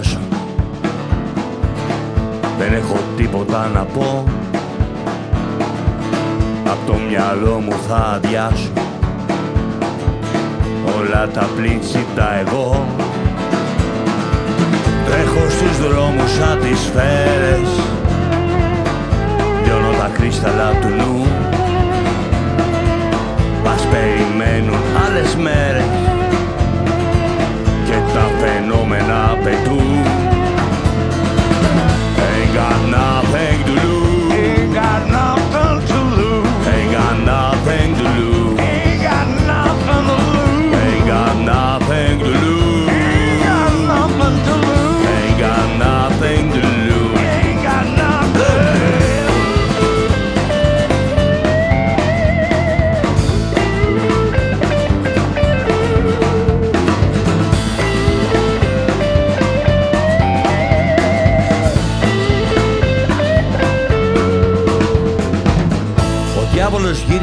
τίποτα να χάσω Δεν έχω τίποτα να πω. Απ' το μυαλό μου θα αδειάσω. Όλα τα πλήτσιτα εγώ. Τρέχω στους δρόμους σαν τις σφαίρες. Λιώνω τα κρίσταλα του νου. Μας περιμένουν άλλες μέρες. Και τα φαινόμενα πετούν Ain't got nothing to lose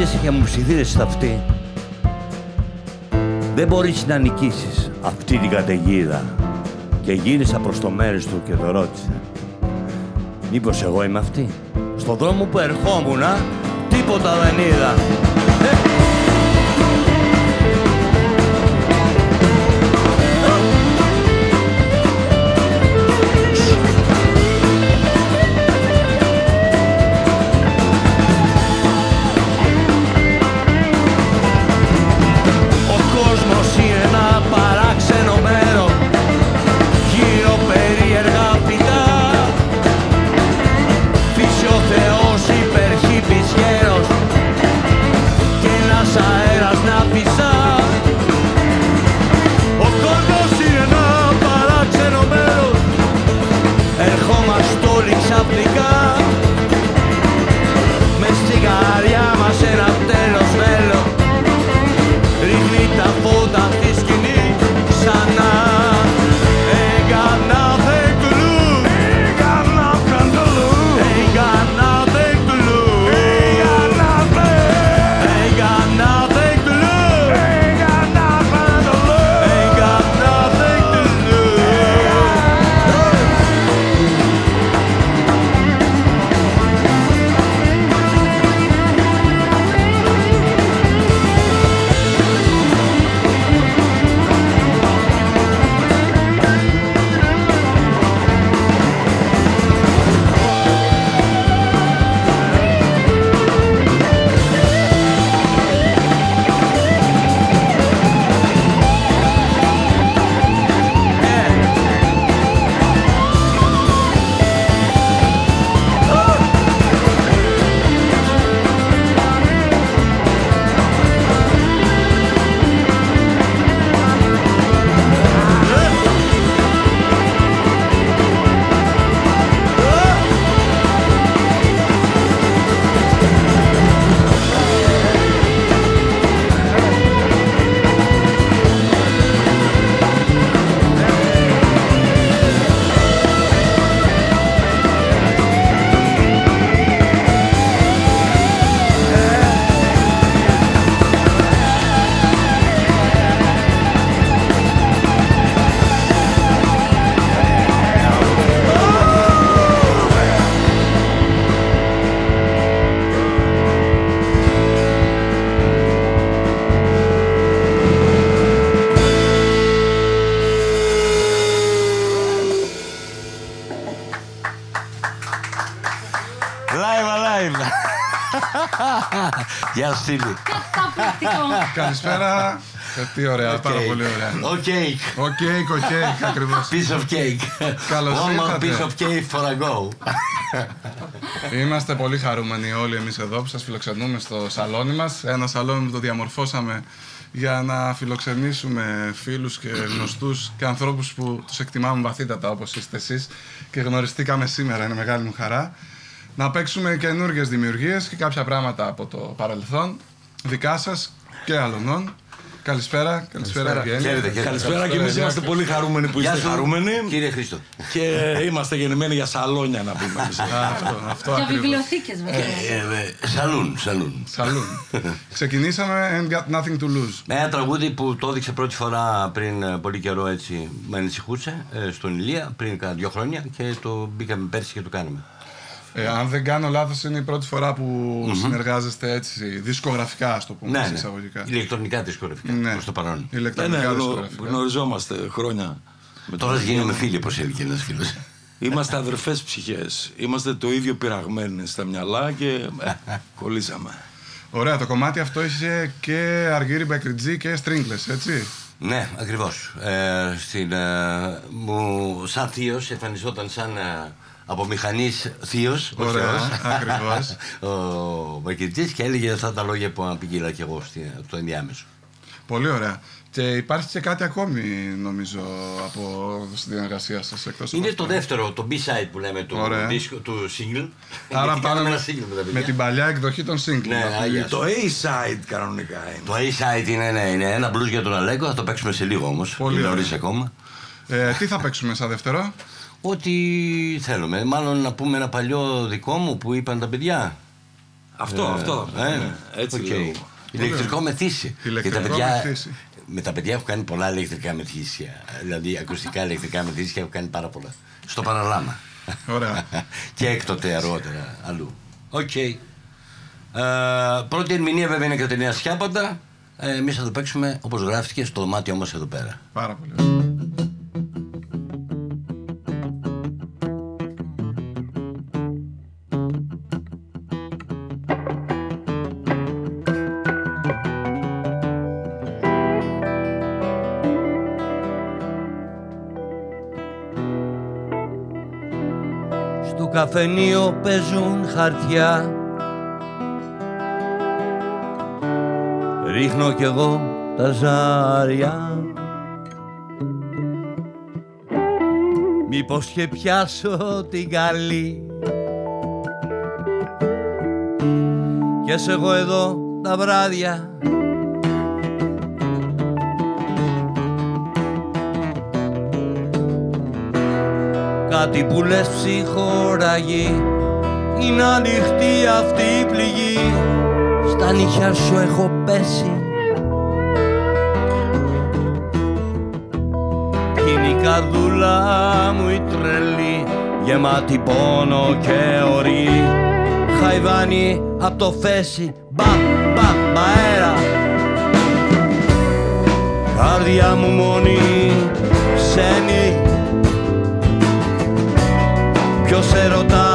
διάβολος γύρισε και μου ψιθύρε στα αυτή. Δεν μπορείς να νικήσεις αυτή την καταιγίδα. Και γύρισα προς το μέρος του και το ρώτησα. Μήπως εγώ είμαι αυτή; Στο δρόμο που ερχόμουνα, τίποτα δεν είδα. Γεια σου Στίβη. Καταπληκτικό. Καλησπέρα. Ε, Τι ωραία, πάρα πολύ ωραία. Ο cake. Ο κέικ, ο κέικ, ακριβώς. Piece of cake. Καλώς One more ήρθατε. piece of cake for a go. Είμαστε πολύ χαρούμενοι όλοι εμείς εδώ που σας φιλοξενούμε στο σαλόνι μας. Ένα σαλόνι που το διαμορφώσαμε για να φιλοξενήσουμε φίλους και γνωστούς και ανθρώπους που τους εκτιμάμε βαθύτατα όπως είστε εσείς και γνωριστήκαμε σήμερα, είναι μεγάλη μου χαρά. Να παίξουμε καινούργιες δημιουργίες και κάποια πράγματα από το παρελθόν, δικά σας και αλλωνών. Καλησπέρα, καλησπέρα Ευγένεια. Χαίρετε, χαίρετε. Καλησπέρα και εμείς Καλησπέρα, είμαστε πολύ χαρούμενοι που Γεια είστε σου, χαρούμενοι Κύριε Χρήστο. και είμαστε γεννημένοι για σαλόνια να πούμε εμείς. Α, Αυτό, αυτό Για ακριβώς. βιβλιοθήκες βέβαια. Ε, ε, Σαλούν, σαλούν. Σαλούν. Ξεκινήσαμε and got nothing to lose. Με ένα τραγούδι που το έδειξε πρώτη φορά πριν ε, πολύ καιρό έτσι με ανησυχούσε ε, στον Ηλία πριν κάνα δύο χρόνια και το μπήκαμε πέρσι και το κάναμε. Ε, αν δεν κάνω λάθος, είναι η πρώτη φορά που συνεργάζεστε έτσι δισκογραφικά, ας το πούμε Ναι, σε ναι. εισαγωγικά. Ηλεκτρονικά δισκογραφικά Ναι. προς το παρόν. Ναι, Ηλεκτρονικά ναι, γνω- δισκογραφικά. γνωριζόμαστε χρόνια. Με Τώρα τον- γίνομαι φίλοι, όπως έλεγε ένας φίλος. Είμαστε αδερφές ψυχές. Είμαστε το ίδιο πειραγμένοι στα μυαλά και ε, κολλήσαμε. Ωραία, το κομμάτι αυτό είχε και Αργύρι Μπακριτζή και Stringless, έτσι. Ναι, ακριβώς. Ε, στην, ε, μου, σαν θείος, εμφανιζόταν σαν ε, από μηχανής θείος, ο Ωραία, Θεός. ακριβώς. ο Μπακετζής και έλεγε αυτά τα λόγια που απήγγειλα και εγώ στη- στο ενδιάμεσο. Πολύ ωραία. Και υπάρχει και κάτι ακόμη, νομίζω, από συνεργασία σας εκτός Είναι το δεύτερο, το B-side που λέμε του, Ωραία. δίσκο, του single. Άρα Γιατί πάμε κάναμε με, ένα single με τα με παιδιά. την παλιά εκδοχή των single. Ναι, αυτή. άγια. Το A-side κανονικά είναι. Το A-side είναι, ναι, είναι ένα blues για τον Αλέκο, θα το παίξουμε σε λίγο όμως. Πολύ είναι ωραία. νωρίς ακόμα. Ε, τι θα παίξουμε σαν δεύτερο; Ό,τι θέλουμε. Μάλλον να πούμε ένα παλιό δικό μου που είπαν τα παιδιά. Αυτό, αυτό θα Ε, πούμε. ναι. Έτσι οκ. λέω. Ηλεκτρικό μεθύσι. Ηλεκτρικό Και τα παιδιά, μεθύσι. με τα παιδιά έχω κάνει πολλά ηλεκτρικά μεθύσια. Δηλαδή ακουστικά ηλεκτρικά μεθύσια και έχω κάνει πάρα πολλά. Στο παραλάμα. Ωραία. και έκτοτε αργότερα αλλού. Οκ. Ε, πρώτη ερμηνεία βέβαια είναι Κατερίνα Σιάπαντα. Ε, Εμείς θα το παίξουμε όπως γράφτηκε στο δωμάτιο μας εδώ πέρα. Πάρα πολύ ωραία. Στο καφενείο παίζουν χαρτιά. Ρίχνω κι εγώ τα ζάρια. Μήπως και πιάσω την καλή. Και σε εγώ εδώ τα βράδια Κάτι που λες ψυχοραγή. Είναι ανοιχτή αυτή η πληγή. Στα νύχια σου έχω πέσει. Κι είναι η καρδούλα μου η τρελή. Γεμάτη πόνο και ορί Χαϊβάνι απ' το φέση Μπαμ, μπαμ, αέρα. Καρδιά μου μόνη Ποιος ερωτάς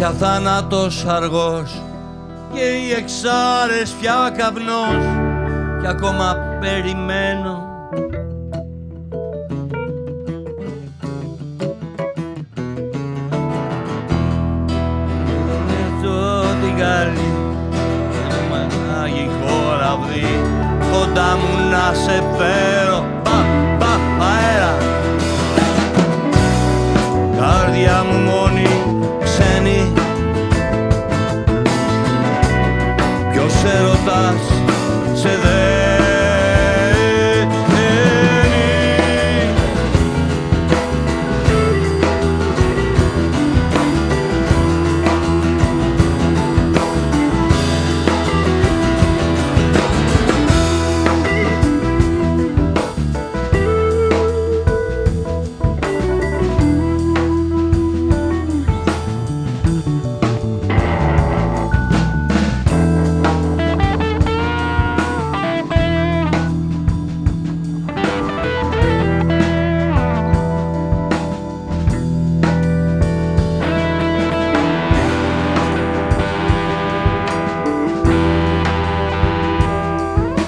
Τα δόρκια θάνατος αργός και οι εξάρες πια καπνός. Και ακόμα περιμένω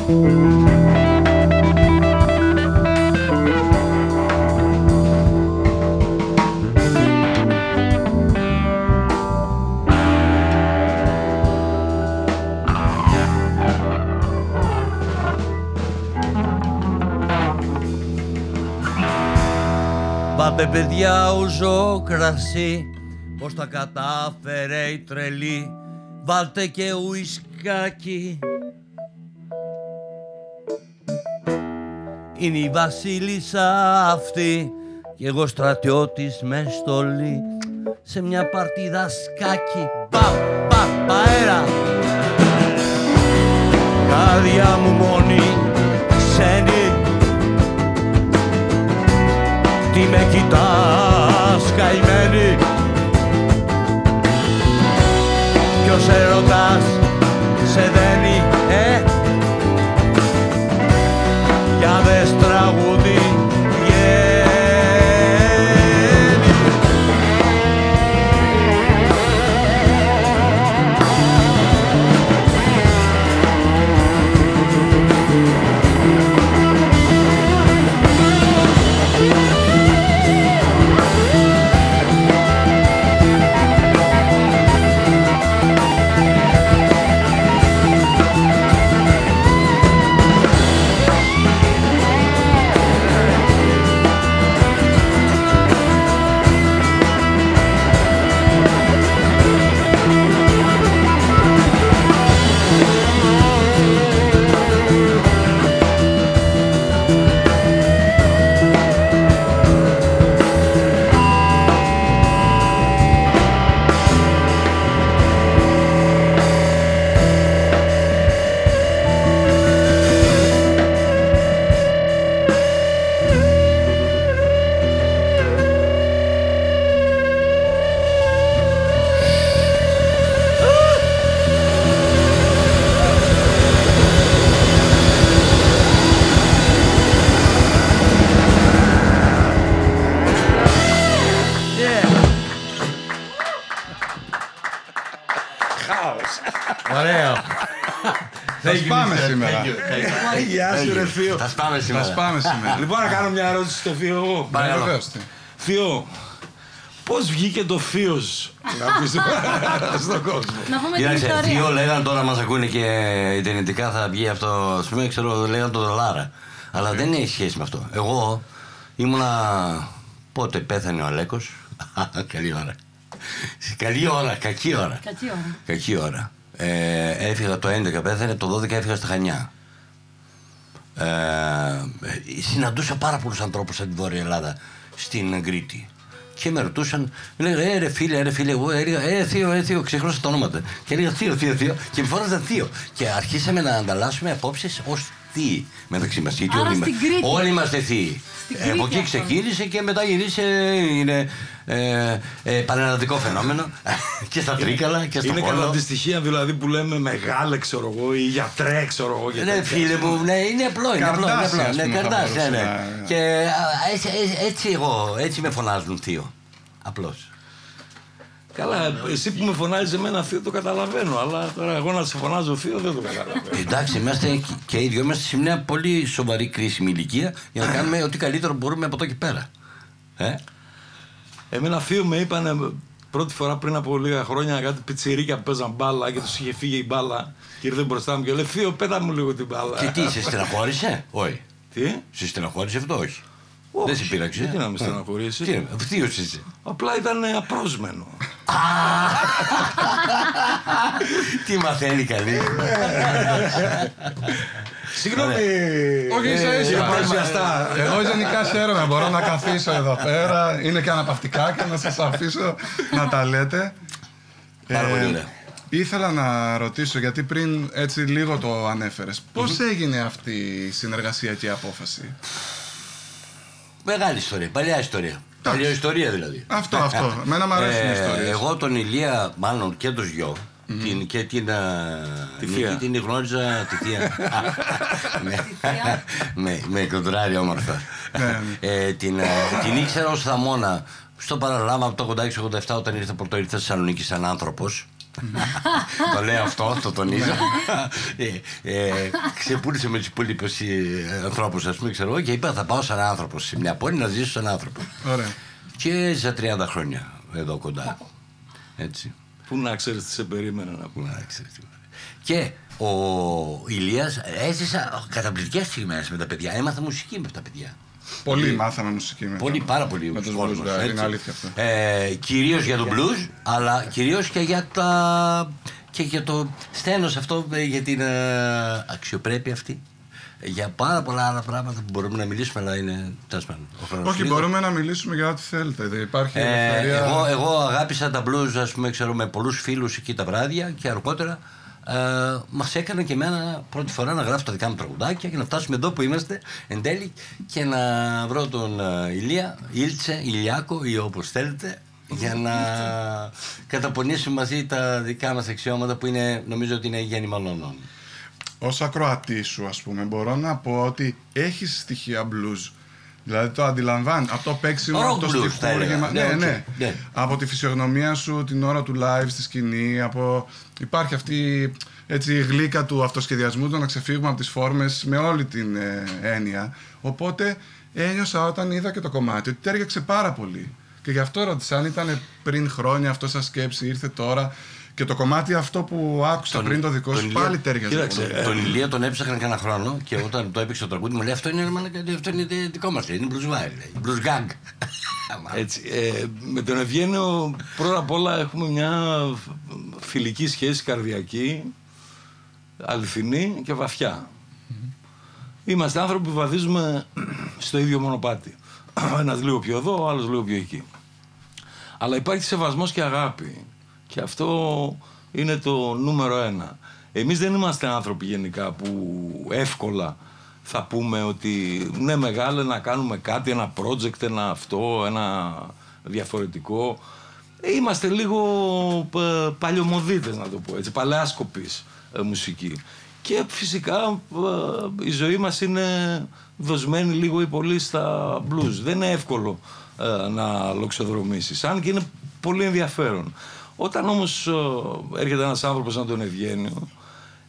Βάτε παιδιά ουζό κρασί Πώς τα κατάφερε η τρελή. Βάλτε και ουισκάκι Είναι η βασίλισσα αυτή Κι εγώ στρατιώτης μες στολή Σε μια παρτίδα σκάκι Πα, πα, παέρα Κάδια μου μόνη ξένη. Τι με κοιτάς καημένη. Ποιος έρωτας σε δένει, Ωραίο. Θα σπάμε σήμερα. Γεια σου, ρε Θείο. Θα σπάμε Θα σήμερα. σπάμε σήμερα. Λοιπόν, να κάνω μια ερώτηση στο Θείο εγώ. Ναι, Παρακαλώ. βεβαίως, τι. Θείο, πώς βγήκε το Θείος να πεις στον κόσμο. Να πούμε την Κοίταξε, ιστορία. θείο λέγαν τώρα μας ακούνε και ιντερνετικά θα βγει αυτό, ας πούμε, ξέρω, λέγαν το δολάρα. Αλλά δεν έχει σχέση με αυτό. Εγώ ήμουνα, πότε πέθανε ο Αλέκος. Καλή ώρα. Καλή ώρα, κακή ώρα. Κακή ώρα. Κακή ώρα. Ε, έφυγα το 11 πέθανε, το 12 έφυγα στα Χανιά. Ε, συναντούσα πάρα πολλούς ανθρώπους από τη Βόρεια Ελλάδα στην Κρήτη. Και με ρωτούσαν, μου λέγανε, ε, ρε φίλε, ε, ρε φίλε, εγώ έλεγα, ε, θείο, ε, θείο, ξεχρώσα τα ώματα. Και έλεγα, θείο, θείο, θείο. Και με φώναζαν θείο. Και αρχίσαμε να ανταλλάσσουμε απόψεις ως θείοι μεταξύ μας. Γιατί Άρα όλοι, στην Κρήτη. όλοι είμαστε θείοι. Στην Ε, από Κρήτη εκεί αυτό. ξεκίνησε και μετά γυρίσε, είναι ε, ε, πανελλαδικό φαινόμενο. και στα Τρίκαλα και στο Είναι κατά Πόλο. τη στοιχεία δηλαδή που λέμε μεγάλε, ξέρω εγώ, ή γιατρέ, ξέρω εγώ. και Ναι, τέτοια. φίλε μου, ναι, είναι απλό. Είναι απλό. Είναι Καρδάσι, απλό. ας Ναι, πούμε, θα καρδάσι, ναι, μπορούσε ναι. να- Και α, έτσι, έτσι, έτσι εγώ, έτσι με φωνάζουν θείο. Απλώς. Καλά, εσύ που με φωνάζεις εμένα θείο το καταλαβαίνω. Αλλά τώρα εγώ να σε φωνάζω θείο δεν το καταλαβαίνω. Εντάξει, είμαστε και οι δυο είμαστε σε μια πολύ σοβαρή κρίσιμη ηλικία για να κάνουμε ό,τι καλύτερο μπορούμε από εδώ και πέρα. Ε; Εμένα θείο με είπαν πρώτη φορά πριν από λίγα χρόνια κάτι πιτσιρίκια που παίζαν μπάλα και τους είχε φύγει η μπάλα και ήρθε μπροστά μου και λέει Θείο, πέτα μου λίγο την μπάλα. Και τι, σε στεναχώρησε, Όχι. Τι; Σε στεναχώρησε αυτό, όχι. Όχι. Δεν σε πείραξε; Γιατί να με Ε. στεναχωρήσει; Τι, θείο είσαι. Απλά ήταν απρόσμενο. Τι μαθαίνει καλή. Συγγνώμη. Όχι, ίσα Ε, ίσα. παρουσιαστά. Εγώ γενικά χαίρομαι. Μπορώ να καθίσω εδώ πέρα. Είναι και αναπαυτικά και να σας αφήσω να τα λέτε. Πάρα πολύ ωραία. Ήθελα να ρωτήσω, γιατί πριν έτσι λίγο το ανέφερες. Πώς έγινε αυτή η συνεργασιακή απόφαση; Μεγάλη ιστορία, παλιά ιστορία. Παλιά ιστορία δηλαδή. Αυτό, αυτό. Εμένα μου αρέσουν οι ιστορίες. Εγώ τον Ηλία, μάλλον και το γιο, την, και την. α, Τη Νίκη, θεία. την γνώριζα τη θεία. με, θεία. με, με κοντράρει όμορφα. Ναι, ε, την, α, την ήξερα ως θαμώνα στο παραλάμα από το 86-87 όταν ήρθε πρώτο ήρθε στη Θεσσαλονίκη σαν άνθρωπος. Το λέω αυτό, το τονίζω. ε, ε, ξεπούλησε με τους υπόλοιπους ανθρώπους, ας πούμε, ξέρω εγώ, και είπα θα πάω σαν άνθρωπος σε μια πόλη να ζήσω σαν άνθρωπο. Ωραία. Και έζησα 30 χρόνια εδώ κοντά. Έτσι. Πού να ξέρεις τι σε περίμενα να πούμε. Να ξέρεις τι είναι. Και ο Ηλίας έζησα καταπληκτικές στιγμές με τα παιδιά. Έμαθα μουσική με τα παιδιά. Πολύ μάθαμε μουσική μετά. Πολύ, πάρα πολύ Με τους κόσμος, blues guys, έτσι. είναι αλήθεια αυτό. Ε, κυρίως για τον blues, αλλά κυρίως και για τα... και για το στένος αυτό, ε, για την ε, αξιοπρέπεια αυτή. Ε, Για πάρα πολλά άλλα πράγματα που μπορούμε να μιλήσουμε, αλλά είναι τέλος πάντων, ο χρόνος Όχι, λίγο. μπορούμε να μιλήσουμε για ό,τι θέλετε. Δεν Υπάρχει Ε, ελευθερία. εγώ, εγώ αγάπησα τα blues, ας πούμε, ξέρω, με πολλούς φίλους εκεί τα βράδια και αργότερα ε, μας έκανε και εμένα πρώτη φορά να γράφω τα δικά μου τραγουδάκια και να φτάσουμε εδώ που είμαστε εν τέλει και να βρω τον ε, Ηλία, Ήλτσε, Ηλιάκο ή όπως θέλετε για να καταπονήσουμε μαζί τα δικά μας αξιώματα που είναι, νομίζω ότι είναι γέννημα νονών. Ω ακροατής σου, ας πούμε, μπορώ να πω ότι έχεις στοιχεία blues. Δηλαδή το αντιλαμβάνει. Από το παίξιμο, Rock από το blues, θα έλεγα. στιχούργημα. Ναι, Ναι, οκ. ναι. Ναι. Από τη φυσιογνωμία σου την ώρα του live στη σκηνή. Από... Υπάρχει αυτή έτσι, η γλύκα του αυτοσχεδιασμού, το να ξεφύγουμε από τις φόρμες με όλη την ε, έννοια. Οπότε ένιωσα όταν είδα και το κομμάτι ότι ταίριαξε πάρα πολύ. Και γι' αυτό ρώτησα αν ήταν πριν χρόνια αυτό σαν σκέψη, ήρθε τώρα. Και το κομμάτι αυτό που άκουσα πριν το δικό τον σου Ηλία- πάλι ταίριαζε. Κοίταξε, πολύ. ε, Τον Ηλία τον έψαχνα κανένα χρόνο και όταν το έπαιξε το τραγούδι μου λέει αυτό είναι, μαλάκα, αυτό είναι δικό μας, λέει, είναι blues wire, λέει, blues gang. Έτσι, ε, με τον Ευγένιο πρώτα απ' όλα έχουμε μια φιλική σχέση καρδιακή, αληθινή και βαθιά. Είμαστε άνθρωποι που βαδίζουμε στο ίδιο μονοπάτι. Ο ένας λίγο πιο εδώ, ο άλλος λίγο πιο εκεί. Αλλά υπάρχει σεβασμός και αγάπη. Και αυτό είναι το νούμερο ένα. Εμείς δεν είμαστε άνθρωποι γενικά που εύκολα θα πούμε ότι ναι μεγάλε να κάνουμε κάτι, ένα project, ένα αυτό, ένα διαφορετικό. Ε, Είμαστε λίγο ε, παλιωμοδίτες να το πω έτσι, παλαιάσκοπης ε, μουσική. Και φυσικά ε, η ζωή μας είναι δοσμένη λίγο ή πολύ στα blues. Δεν είναι εύκολο ε, να λοξοδρομήσεις, αν και είναι πολύ ενδιαφέρον. Όταν όμως ε, έρχεται ένας άνθρωπος σαν τον Ευγένιο,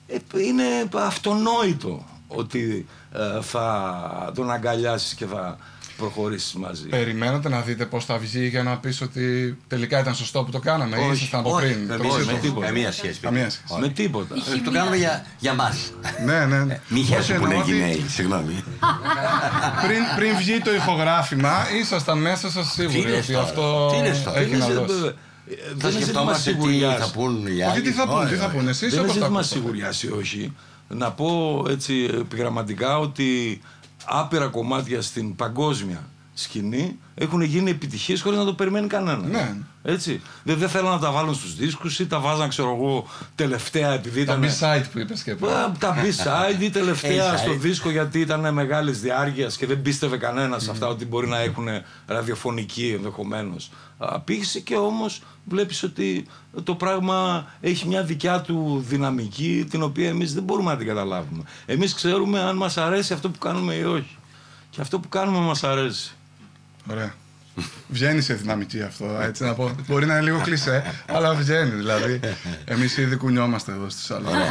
ε, είναι αυτονόητο ότι ε, θα τον αγκαλιάσεις και θα προχωρήσεις μαζί. Περιμένατε να δείτε πώς θα βγει για να πεις ότι τελικά ήταν σωστό που το κάναμε ή Όχι, ήσασταν από Όχι, πριν. Το καμία- ψήφο. με τίποτα. Καμία σχέση. Καμία σχέση. Με τίποτα. Ε, Το κάνουμε για, για μας. Ναι, ναι. ναι. Μη Όχι, χαίρεσαι που εννοώ είναι ότι γυναίοι, συγγνώμη. πριν, πριν βγει το ηχογράφημα, ήσασταν μέσα σας Τι σίγουροι λες ότι τώρα, αυτό τι λες τώρα; έχει Δεν να είναι- δώσει. Ε, Θα δεν είναι ζήτημα σκεφτόμαστε τι σιγουριάς. θα πούν οι άλλοι. Όχι, τι θα πούν, τι Όχι, θα όχι. πούν. Εσείς Δεν είναι όπως τα ζήτημα ακούσατε. σιγουριά ή όχι. Να πω έτσι επιγραμματικά ότι άπειρα κομμάτια στην παγκόσμια σκηνή έχουν γίνει επιτυχίες χωρίς να το περιμένει κανένας. Ναι. Έτσι. Δεν, δεν θέλουν να τα βάλουν στους δίσκους ή τα βάζαν, ξέρω εγώ, τελευταία επειδή Τα ήταν. B-side που είπες και πριν. Α, Τα B-side ή τελευταία A-side. στο δίσκο γιατί ήταν μεγάλης διάρκειας και δεν πίστευε κανένας σε αυτά ότι μπορεί να έχουν ραδιοφωνική ενδεχομένως απήχηση και όμως βλέπεις ότι το πράγμα έχει μια δικιά του δυναμική την οποία εμείς δεν μπορούμε να την καταλάβουμε. Εμείς ξέρουμε αν μας αρέσει αυτό που κάνουμε ή όχι. Και αυτό που κάνουμε μας αρέσει. Ωραία. Βγαίνει σε δυναμική αυτό, έτσι να πω. Μπορεί να είναι λίγο κλεισέ, αλλά βγαίνει. Δηλαδή, εμείς ήδη κουνιόμαστε εδώ στη σαλόνι.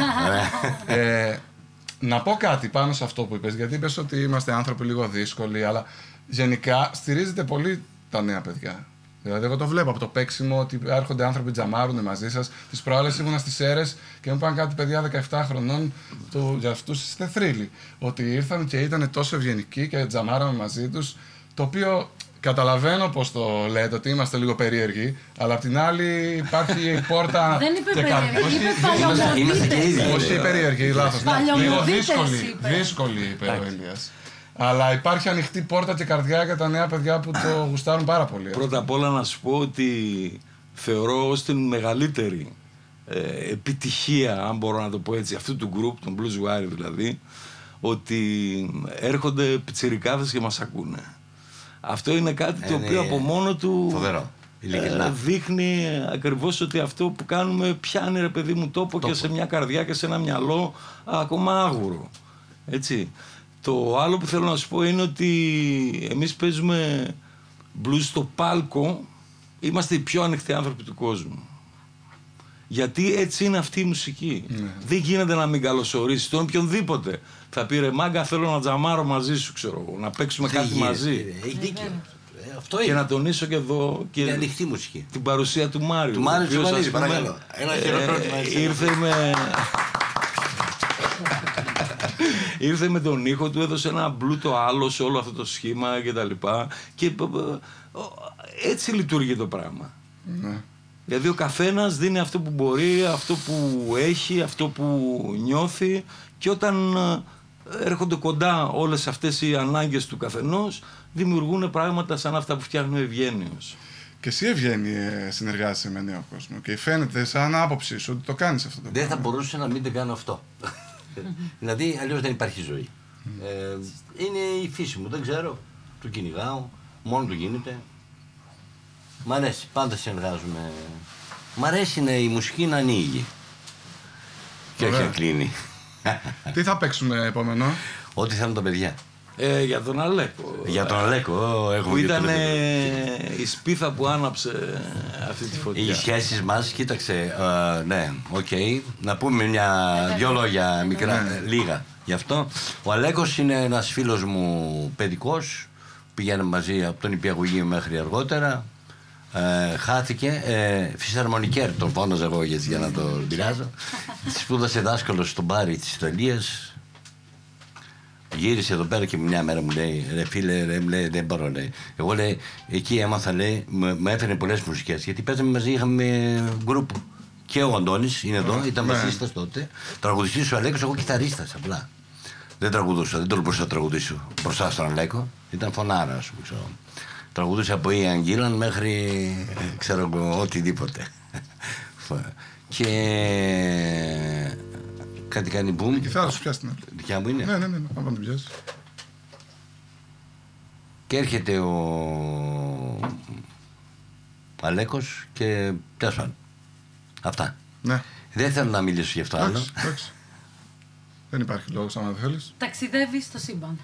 ε, να πω κάτι πάνω σε αυτό που είπες, γιατί είπες ότι είμαστε άνθρωποι λίγο δύσκολοι, αλλά γενικά στηρίζετε πολύ τα νέα παιδιά. Δηλαδή, εγώ το βλέπω από το παίξιμο ότι έρχονται άνθρωποι τζαμάρουν μαζί σας. Τις προάλλες ήμουνα στις αίρε και μου είπαν κάτι παιδιά 17 χρονών, του, για αυτούς είστε θρύλοι. Ότι ήρθαν και ήταν τόσο ευγενικοί και τζαμάραμε μαζί τους. Το οποίο καταλαβαίνω πώς το λέτε, ότι είμαστε λίγο περίεργοι, αλλά απ' την άλλη υπάρχει η πόρτα. Δεν είπε και κα- περίεργη, όχι, είπε όχι, Είμαστε και παλιωμοδίτες. ίδιοι. όχι περίεργη, λάθος. Λίγο Παλιωμοδίτες δύσκολη, είπε. δύσκολη είπε ο Ηλίας. Αλλά υπάρχει ανοιχτή πόρτα και καρδιά για τα νέα παιδιά που το γουστάρουν πάρα πολύ. Πρώτα απ' όλα να σου πω ότι θεωρώ ως την μεγαλύτερη ε, επιτυχία, αν μπορώ να το πω έτσι, αυτού του group, των Blues Wire δηλαδή, ότι έρχονται πιτσιρικάδες και μας ακούνε. Αυτό είναι κάτι το Είναι οποίο από μόνο του φοβερό. Ειλικρινά. ε, δείχνει ακριβώς ότι αυτό που κάνουμε πιάνει ρε παιδί μου τόπο, και σε μια καρδιά και σε ένα μυαλό ακόμα άγουρο. Έτσι. Το άλλο που θέλω να σου πω είναι ότι εμείς παίζουμε blues στο πάλκο, είμαστε οι πιο ανοιχτοί άνθρωποι του κόσμου. Γιατί έτσι είναι αυτή η μουσική. Δεν γίνεται να μην καλωσορίσει τον οποιονδήποτε. Θα πει ρε μάγκα, θέλω να τζαμάρω μαζί σου, ξέρω εγώ, να παίξουμε Τι κάτι γίνεται, μαζί. Έχει δίκιο. Ε, Αυτό Και είναι. να τονίσω και εδώ και Είναι ανοιχτή μουσική. την παρουσία του Μάριου. Του Μάριου ο οποίος, Τσουβαλίδη, ας πούμε, παρακαλώ. Ένα ε, χειροκρότημα, έτσι. Ήρθε με... Ήρθε με τον ήχο του, έδωσε ένα μπλούτο άλλο σε όλο αυτό το σχήμα και τα λοιπά. Και ε, ε, έτσι λειτουργεί το πράγμα. Ναι. Δηλαδή ο καθένας δίνει αυτό που μπορεί, αυτό που έχει, αυτό που νιώθει και όταν ε, έρχονται κοντά όλες αυτές οι ανάγκες του καθενός δημιουργούν πράγματα σαν αυτά που φτιάχνει ο Ευγένιος. Και εσύ Ευγένη ε, συνεργάζεσαι με νέο κόσμο και φαίνεται σαν άποψη σου ότι το κάνεις αυτό το Δεν θα πράγμα. μπορούσα να μην το κάνω αυτό. δηλαδή, αλλιώς δεν υπάρχει ζωή. Ε, είναι η φύση μου, δεν ξέρω. Το κυνηγάω, μόνο του γίνεται. Μ' αρέσει, πάντα συνεργάζομαι. Μ' αρέσει να, η μουσική να ανοίγει. Και όχι Ωραία. να κλείνει. Τι θα παίξουμε επόμενο; Ό,τι θέλουν τα παιδιά. Ε, για τον Αλέκο. Για τον Αλέκο, ω, έχουμε Που δύο ήταν τελευταία. η σπίθα που άναψε αυτή τη φωτιά. Οι σχέσεις μας, κοίταξε, ε, ναι, οκ. Να πούμε μια, δυο λόγια μικρά, ε, λίγα γι' αυτό. Ο Αλέκος είναι ένας φίλος μου παιδικός. Πηγαίναμε μαζί από το νηπιαγωγείο μέχρι αργότερα. Ε, χάθηκε. Ε, φυσαρμονικέρ τον φώναζα εγώ για, για να τον πειράζω. Σπούδασε δάσκαλος στο Μπάρι της Ιταλίας. Γύρισε εδώ πέρα και μια μέρα μου λέει: Ρε φίλε, ρε, μου λέει, δεν μπορώ. Λέει. Εγώ λέει: Εκεί έμαθα, λέει, μου μου έφερε πολλές μουσικές. Γιατί παίζαμε μαζί, είχαμε γκρουπ. Και ο Αντώνης είναι εδώ, ήταν Ναι. βασίστας τότε. Τραγουδιστής ο Αλέκος, εγώ κιθαρίστας απλά. Δεν τραγουδούσα, δεν τολμούσα να τραγουδήσω μπροστά στον Αλέκο. Ήταν φωνάρα, ας πούμε. Ξέρω. Τραγουδούσα από Ιαν Γκίλαν μέχρι ε, ξέρω εγώ οτιδήποτε. και κάτι κάνει μπουμ. Η κιθάρα σου πιάσει την άλλη. Δικιά μου είναι; Ναι, ναι, ναι, ναι, πάμε να την πιάσει. Και έρχεται ο Αλέκος και πιάσαν. Αυτά. Ναι, Δεν θέλω να μιλήσω γι' αυτό άλλο. εντάξει, εντάξει. Δεν υπάρχει λόγος άμα δεν θέλεις. Ταξιδεύεις στο σύμπαν.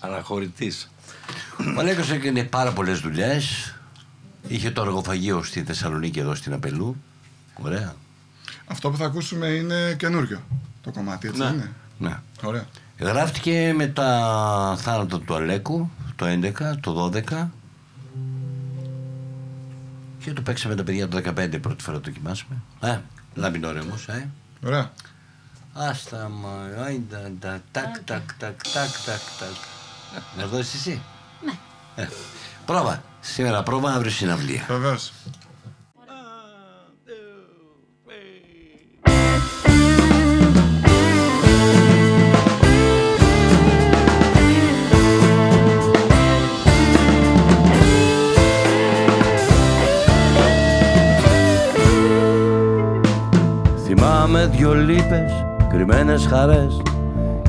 Αναχωρητής. Ο Αλέκος έκανε πάρα πολλές δουλειές. Είχε το αργοφαγείο στη Θεσσαλονίκη εδώ στην Απελού. Ωραία. Αυτό που θα ακούσουμε είναι καινούριο το κομμάτι, έτσι Ναι. δεν είναι; Ναι. Ωραία. Γράφτηκε με τα θάνατο του Αλέκου το 11, το 12 και το παίξαμε τα παιδιά το 15 πρώτη φορά το δοκιμάσαμε. Ε, λαμπινόρε όμως, ε. Ωραία. Άστα μα, άιντα, τα, τάκ, τάκ, τάκ, τάκ, τάκ, τάκ. Να δώσει εσύ. Ναι. Ε, πρόβα. Σήμερα πρόβα, αύριο συναυλία. Βεβαίως. Θυμάμαι δυο λύπες, κρυμμένες χαρές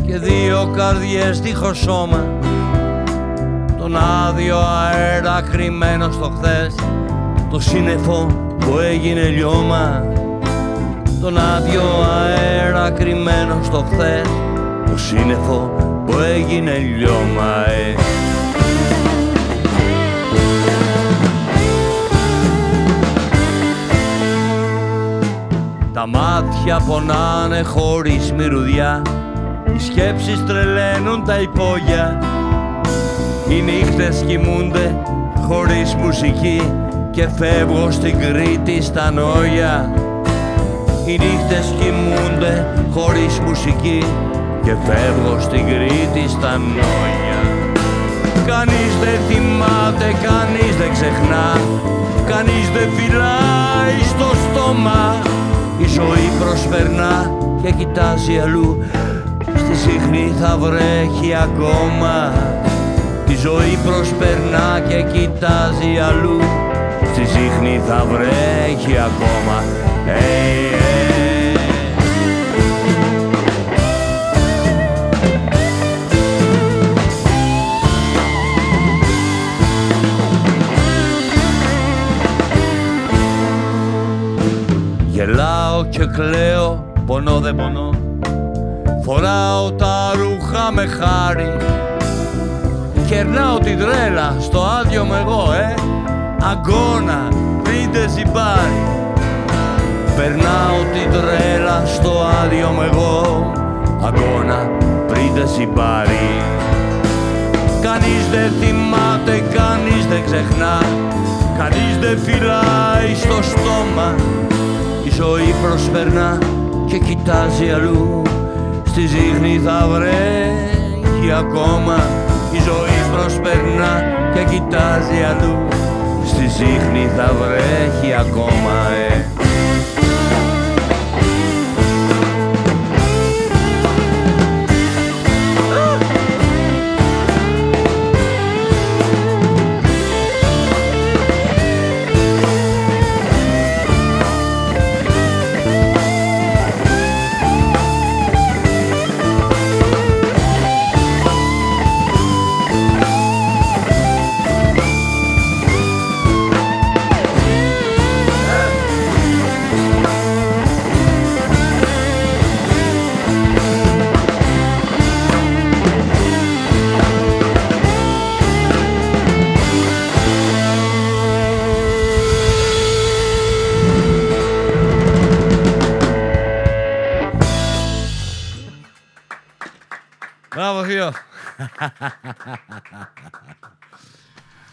και δύο καρδιές δίχως σώμα τον άδειο αέρα κρυμμένο στο χθες. Το σύννεφο που έγινε λιώμα τον άδειο αέρα κρυμμένο στο χθες. Το σύννεφο που έγινε λιώμα ε. Τα μάτια πονάνε χωρίς μυρουδιά. Οι σκέψεις τρελαίνουν τα υπόγεια Οι νύχτες κοιμούνται χωρίς μουσική Και φεύγω στην Κρήτη στα νόγια Οι νύχτες κοιμούνται χωρίς μουσική Και φεύγω στην Κρήτη στα νόγια Κανείς δεν θυμάται, κανείς δεν ξεχνά Κανείς δεν φυλάει στο στόμα. Η ζωή προσπερνά και κοιτάζει αλλού. Στη σύχνη θα βρέχει ακόμα Τη ζωή προσπερνά και κοιτάζει αλλού. Στη σύχνη θα βρέχει ακόμα. Hey, hey. Γελάω και κλαίω, πονώ δεν πονώ. Φοράω τα ρούχα με χάρη Κερνάω την τρέλα στο άδειο μου εγώ, ε. Αγκώνα, πείτε ζυμπάρι Περνάω την τρέλα στο άδειο μου εγώ. Αγκώνα, πείτε ζυμπάρι Κανείς δεν θυμάται, κανείς δεν ξεχνά. Κανείς δεν φυλάει στο στόμα. Η ζωή προσπερνά και κοιτάζει αλλού. Στη ζύχνη θα βρέχει ακόμα Η ζωή προσπερνά και κοιτάζει αλλού Στη ζύχνη θα βρέχει ακόμα ε.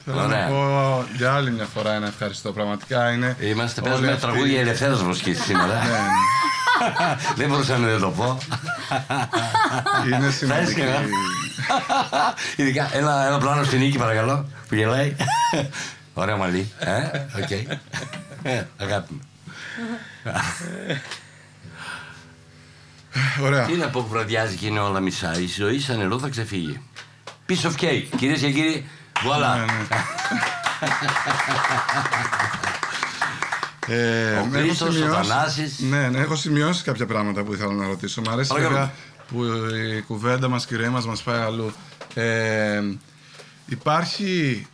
Θέλω Ωραία. να πω για άλλη μια φορά ένα ευχαριστώ. Πραγματικά είναι. Είμαστε όλοι παίζουμε αυτή- τραγούδια ελευθέρας βοσκής σήμερα. Ναι, ναι. Δεν μπορούσα να δεν το πω. Είναι Θα σημαντική. έσκαγα. Ειδικά ένα, ένα πλάνο στην Νίκη παρακαλώ που γελάει. Ωραία μαλλί. Ε, οκ. Ε, Αγάπη μου. Ωραία. Τι να πω που βραδιάζει και είναι όλα μισά. Η ζωή σαν νερό θα ξεφύγει. Piece of cake. Κυρίες και κύριοι, Ναι, voilà. ναι. Ε, Ο έχω Χρήστος, ο σημειώσει- Θανάσης. Ναι, ναι, έχω σημειώσει κάποια πράγματα που ήθελα να ρωτήσω. Μ' αρέσει Παρακαλώ. βέβαια που η κουβέντα μας και η ροή μας μας πάει αλλού. Ε, υπάρχει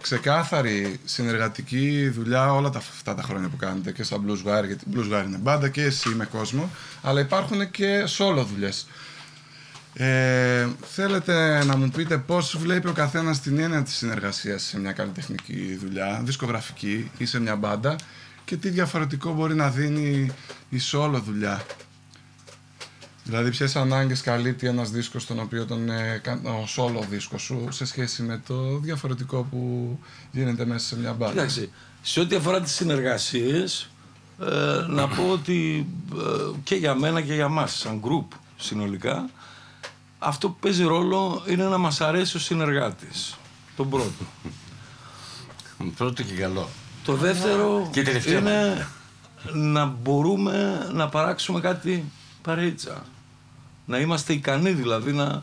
ξεκάθαρη συνεργατική δουλειά όλα τα, αυτά τα χρόνια που κάνετε και στα Blues Wire, γιατί Blues Wire είναι μπάντα και εσύ με κόσμο, αλλά υπάρχουν και solo δουλειές. Ε, θέλετε να μου πείτε πώς βλέπει ο καθένας την έννοια της συνεργασίας σε μια καλλιτεχνική δουλειά, δισκογραφική ή σε μια μπάντα και τι διαφορετικό μπορεί να δίνει η solo δουλειά; Δηλαδή ποιες ανάγκες καλύπτει ένας δίσκος τον οποίο τον, ε, κα- ο solo δίσκος σου σε σχέση με το διαφορετικό που γίνεται μέσα σε μια μπάντα. Κοιτάξτε, σε ό,τι αφορά τις συνεργασίες, ε, να πω ότι ε, και για μένα και για μας, σαν group συνολικά, αυτό που παίζει ρόλο είναι να μας αρέσει ο συνεργάτης. Τον πρώτο. Πρώτο και καλό. Το δεύτερο Και τελευταίο. είναι να μπορούμε να παράξουμε κάτι παρέτσα. Να είμαστε ικανοί δηλαδή να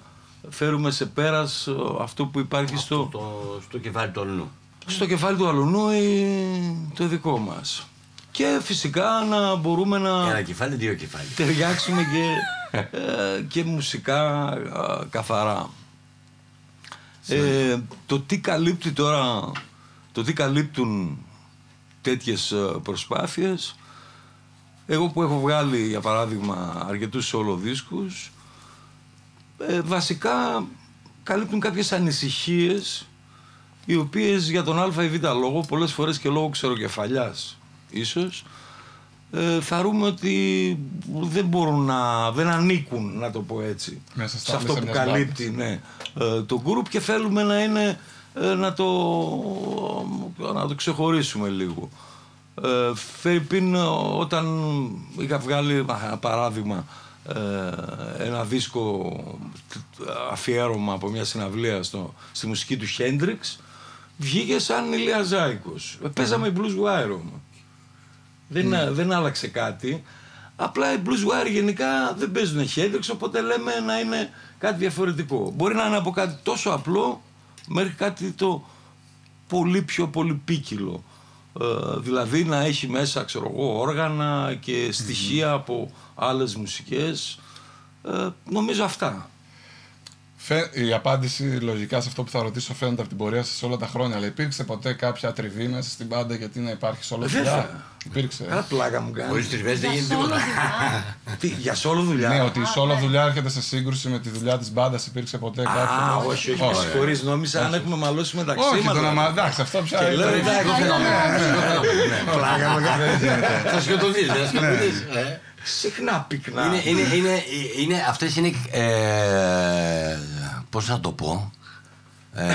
φέρουμε σε πέρας ε, αυτό που υπάρχει στο, Το, στο κεφάλι του αλλού. στο κεφάλι του αλουνού ή το δικό μας. και φυσικά να μπορούμε να Ένα κεφάλι, δύο κεφάλι. ταιριάξουμε και, ε, και μουσικά ε, καθαρά. Ε, το τι καλύπτει τώρα, το τι καλύπτουν τέτοιες ε, προσπάθειες, εγώ που έχω βγάλει για παράδειγμα αρκετούς solo δίσκους, ε, βασικά καλύπτουν κάποιες ανησυχίες οι οποίες για τον α ή β λόγο, πολλές φορές και λόγω ξεροκεφαλιάς ίσως, ε, θεωρούμε ότι δεν μπορούν να, δεν ανήκουν, να το πω έτσι, Μέσα στα σε αυτό πλαίσια που μιας καλύπτει ναι, ε, το group και θέλουμε να είναι, ε, να, το, να το ξεχωρίσουμε λίγο. Ε, Φερρυπίν, όταν είχα βγάλει ένα παράδειγμα ε, ένα δίσκο αφιέρωμα από μια συναυλία στο, στη μουσική του Χέντριξ βγήκε σαν ηλιαζάικος. Ε, Παίζαμε blues wire όμως. Δεν, δεν άλλαξε κάτι. Απλά οι blues wire γενικά δεν παίζουν Hendrix, οπότε λέμε να είναι κάτι διαφορετικό. Μπορεί να είναι από κάτι τόσο απλό μέχρι κάτι το πολύ πιο πολυπίκυλο. Ε, δηλαδή να έχει μέσα, ξέρω εγώ, όργανα και στοιχεία από άλλες μουσικές. Ε, νομίζω αυτά. Φε- Η απάντηση λογικά σε αυτό που θα ρωτήσω φαίνεται από την πορεία σα όλα τα χρόνια. Αλλά υπήρξε ποτέ κάποια τριβή μέσα στην πάντα γιατί να υπάρχει σε όλο Βέβαια. δουλειά. Υπήρξε. Καλά πλάκα μου κάνει. Χωρίς τριβές δεν Για γίνεται solo τίποτα. δουλειά. Τι, για σόλο δουλειά. Ναι, ότι η solo δουλειά έρχεται σε σύγκρουση με τη δουλειά τη μπάντα. Υπήρξε ποτέ Α, κάποιο. όχι, όχι, με συγχωρείς, νόμιζα αν έχουμε μαλώσει μεταξύ Όχι, μας. το να δηλαδή. μα. Εντάξει, αυτό πια Και λέω, είναι. εντάξει, Πλάκα μου Θα σκοτωθείς, δεν θα σκοτωθείς. ε. Συχνά πυκνά. Είναι, είναι, είναι, είναι, αυτές είναι, ε, πώς να το πω, ε,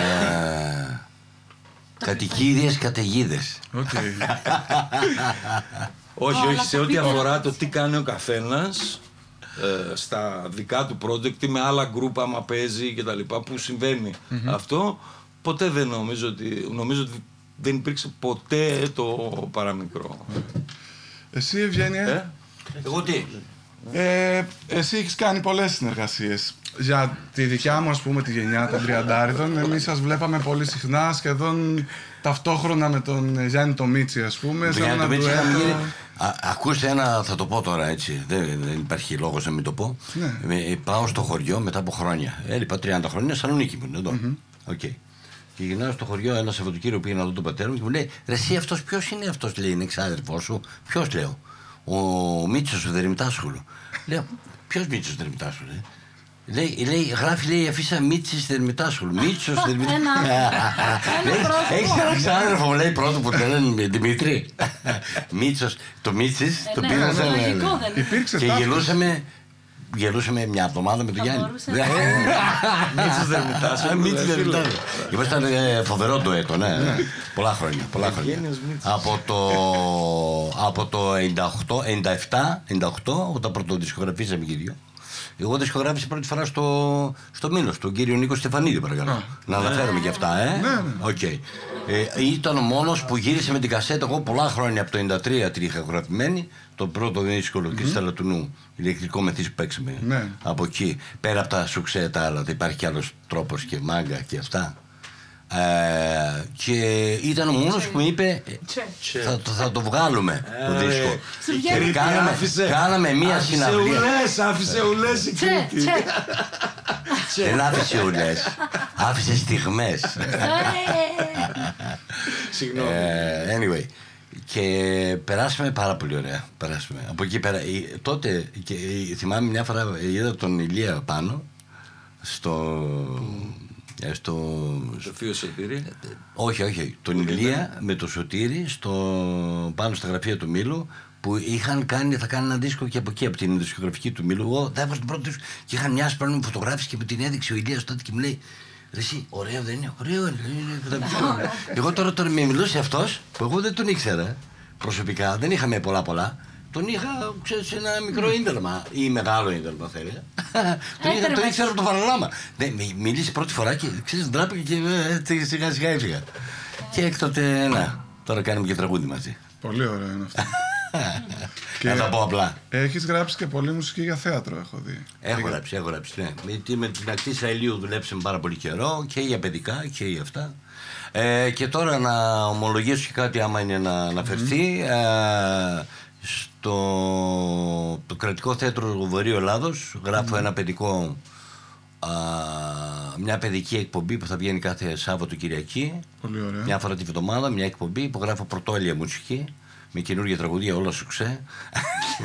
κατοικίδιες καταιγίδες. Οκ. Όχι, Αλλά όχι, σε το ό,τι πείτε. αφορά το τι κάνει ο καθένας στα δικά του project ή με άλλα γκρουπ άμα παίζει και τα λοιπά που συμβαινει αυτό ποτέ δεν νομίζω ότι νομίζω ότι δεν υπήρξε ποτέ το παραμικρό. Εσύ, Ευγένεια; Ε; Εγώ τι, Ε, εσύ έχεις κάνει πολλές συνεργασίες. Για τη δικιά μου, ας πούμε, τη γενιά των Τριαντάριδων, εμείς σας βλέπαμε πολύ συχνά, σχεδόν ταυτόχρονα με τον Γιάννη το Μίτσι, ας πούμε. σε Για ένα να το πείτε, είχαμε ντουέτο. γίνει- Α, ακούστε ένα, θα το πω τώρα έτσι. Δεν, δεν υπάρχει λόγος να μην το πω. Ναι. Ε, πάω στο χωριό μετά από χρόνια. Έλειπα 30 χρόνια, Σαλονίκη μου είναι εδώ. Οκ. Και γυρνάω στο χωριό ένα Σαββατοκύριακο πήγα να δω τον πατέρα μου και μου λέει Ρε, εσύ αυτός ποιος είναι αυτός, λέει, είναι εξάδερφό σου. Ποιος λέω, Ο Μίτσος ο Δερμητάσχουλο. λέω, Ποιος Μίτσος Δερμητάσχουλο, ε; Λέει, λέει, γράφει λέει αφήσα Μίτσι Δερμητάσχουλο. Μίτσος Δερμητάσχουλο. πρόσωπο. Έχει ένα ξάδερφο μου λέει πρώτο που τον λένε Δημήτρη. Μίτσος. Το Μίτσι Ε, το ναι, πήρα αυτό σαν. λογικό δεν είναι. Υπήρξε Και ταύτιση. γελούσαμε. Γελούσαμε μια εβδομάδα με τον Θα Γιάννη. μπορούσε Ναι. να- Μίτσος Δερμητάσχουλου, Α, Μίτσος ρε, φίλε. Δερμητάσχουλου. Ήμασταν ε, φοβερό το έτο, ναι. Πολλά χρόνια. Πολλά χρόνια. Ευγένιος Μίτσος. Από το, από το 98, 97, 98, όταν πρωτοδισκογραφήσαμε και οι δύο. Εγώ δισκογράφησα πρώτη φορά στο, στο Μήλος, τον κύριο Νίκο Στεφανίδη, παρακαλώ. Να αναφέρουμε και αυτά, ε. Ναι, ναι. Οκ. Ε, ήταν ο μόνος που γύρισε με την κασέτα. Εγώ πολλά χρόνια από το 93 την είχα γραφημένη. Το πρώτο δύσκολο mm-hmm. Κρυστάλλα του νου. Ηλεκτρικό μεθύσι που παίξαμε. Ναι. Από εκεί. Πέρα από τα σουξέ τα άλλα, δεν υπάρχει κι άλλος τρόπος και μάγκα και αυτά. Ε, και ήταν ο μόνος που μου είπε Τσε. θα, το- θα το βγάλουμε το Ε, δίσκο. Σου βγαίνει. Και κάναμε, Άφησε- κάναμε μία άφησε συναυλία. ουλές, άφησε ουλές η Τσε, Κρήτη. τσε. Δεν άφησε ουλές, άφησε στιγμές. Ε, Συγγνώμη. Ε, anyway. Και περάσαμε πάρα πολύ ωραία. Περάσαμε. Από εκεί πέρα. ε, Τότε και, ε, θυμάμαι μια φορά ε, είδα τον Ηλία πάνω στο. ε, στο Το θείο Σωτήρη. όχι, όχι. Τον Ηλία με το Σωτήρι στο, πάνω στα γραφεία του Μήλου που είχαν κάνει, θα κάνει ένα δίσκο και από εκεί, από την δισκογραφική του Μήλου. Εγώ θα έβγαζα την πρώτη τους και είχαν μια σπάνια μου φωτογράφηση και μου την έδειξε ο Ηλίας τότε και μου λέει Ρε εσύ, ωραίο δεν είναι, ωραίο είναι. είναι, θα πεις τώρα». εγώ τώρα, τώρα με μιλούσε αυτός που εγώ δεν τον ήξερα προσωπικά, δεν είχαμε πολλά πολλά. Τον είχα, ξέρεις, σε ένα μικρό ίντερμα ή μεγάλο ίντερμα θα έλεγα. τον, είχα, τον Έτερμα. ήξερα από το παραλάμα. Ναι, με μίλησε πρώτη φορά και ξέρεις, ντράπηκα και ε, τε- σιγά σιγά έφυγα. Και έκτοτε, να, τώρα κάνουμε και τραγούδι μαζί. Πολύ ωραίο είναι αυτό. Και- Να τα πω απλά. Έχεις γράψει και πολλή μουσική για θέατρο, έχω δει. Έχω γράψει, έχω γράψει. Ναι. Γιατί με την ακτή Ισραηλίου δουλέψαμε πάρα πολύ καιρό και για παιδικά και για αυτά. Ε, και τώρα να ομολογήσω και κάτι άμα είναι να αναφερθεί. Ε, στο το κρατικό θέατρο του Βορείου Ελλάδος γράφω ένα παιδικό α, μια παιδική εκπομπή που θα βγαίνει κάθε Σάββατο Κυριακή Πολύ ωραία. μια φορά τη βδομάδα, μια εκπομπή που γράφω πρωτόλια μουσική με καινούργια τραγουδία, όλα σου ξέ.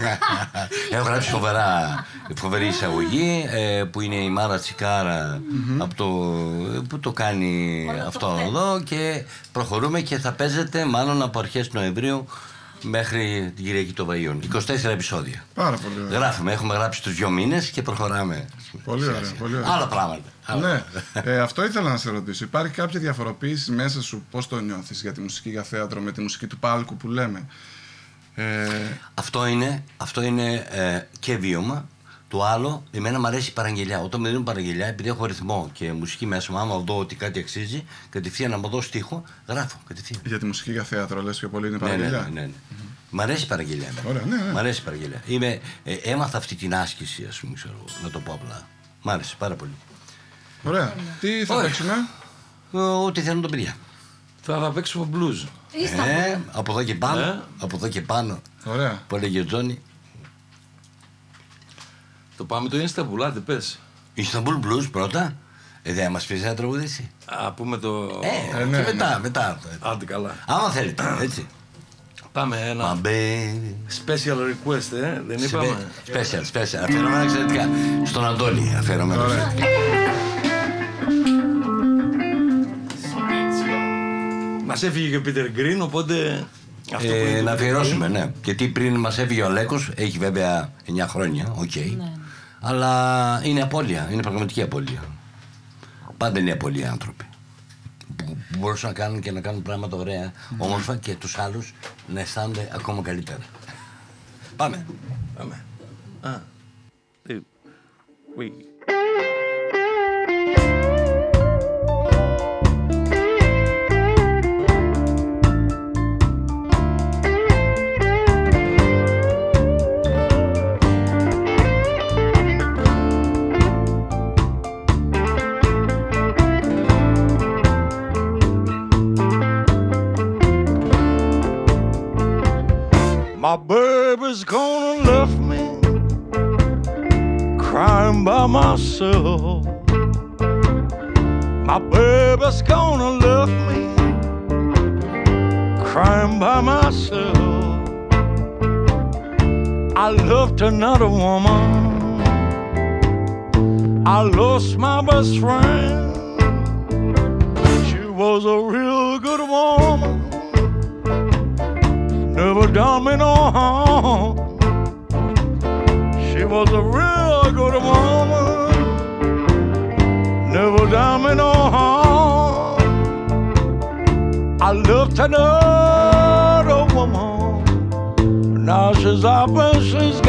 Έχω γράψει φοβερά, φοβερή εισαγωγή ε, που είναι η Μάρα Τσικάρα από το, που το κάνει αυτό εδώ και προχωρούμε και θα παίζεται μάλλον από αρχές Νοεμβρίου μέχρι την Κυριακή των Βαΐων. 24 επεισόδια. Πάρα πολύ ωραία. Γράφουμε, έχουμε γράψει τους δύο μήνες και προχωράμε. Πολύ Σιγά ωραία, σιγά. πολύ ωραία. Άλλα πράγματα. άλλα Ναι, πράγματα. ε, αυτό ήθελα να σε ρωτήσω. Υπάρχει κάποια διαφοροποίηση μέσα σου, πώς το νιώθεις για τη μουσική για θέατρο με τη μουσική του πάλκου που λέμε; Ε, Αυτό είναι, αυτό είναι ε, και βίωμα. Το άλλο, εμένα μου αρέσει η παραγγελιά. Όταν με δίνουν παραγγελιά, επειδή έχω ρυθμό και μουσική μέσα μου, άμα δω ότι κάτι αξίζει, κατευθείαν να μου δω στίχο, γράφω κατευθείαν. για τη μουσική για θέατρο, λες πιο πολύ είναι Ναι, ναι, παραγγελιά; ναι, ναι, ναι. Μ' αρέσει η παραγγελιά. εμένα. Ωραία, ναι, ναι. Μ' αρέσει η παραγγελιά. Είμαι, ε, έμαθα αυτή την άσκηση, ας πούμε, ξέρω, εγώ, να το πω απλά. Μ' άρεσε πάρα πολύ. Ωραία. Τι θα Όχι. παίξουμε; Ε, Ό,τι θέλουν τα παιδιά. Θα, θα παίξουμε blues. Ε, από εδώ και πάνω, Ε. από εδώ και πάνω, Ωραία. που έλεγε ο Τζόνι. Το πάμε το Istanbul, άντε πες. Istanbul Blues πρώτα. Ε, δεν μας πεις να τραγουδήσει. Α, πούμε το... Ε, ναι, και ναι. μετά, μετά. Άντε καλά. Άμα θέλετε, έτσι. Πάμε ένα Μαμπέ. special request, ε, δεν είπαμε. Special, special. Αφιερωμένα εξαιρετικά. Στον Αντώνη αφιερωμένα. Ωραία. εξαιρετικά. Μας έφυγε και ο Peter Green, οπότε... Αυτό που Ε, είναι το να Peter αφιερώσουμε, ναι. Γιατί πριν μας έφυγε ο Αλέκο, έχει βέβαια 9 χρόνια, οκ. Ναι. Αλλά είναι απώλεια, είναι πραγματική απώλεια. Πάντα είναι απώλεια οι άνθρωποι. Που που μπορούσαν να κάνουν και να κάνουν πράγματα ωραία, όμορφα και τους άλλους να αισθάνονται ακόμα καλύτερα. Πάμε. Πάμε. Α. Two, My baby's gonna left me crying by myself. My baby's gonna left me crying by myself. I loved another woman. I lost my best friend. She was a real good woman never done me no harm. She was a real good woman, never done me no harm. I loved another woman, now she's up and she's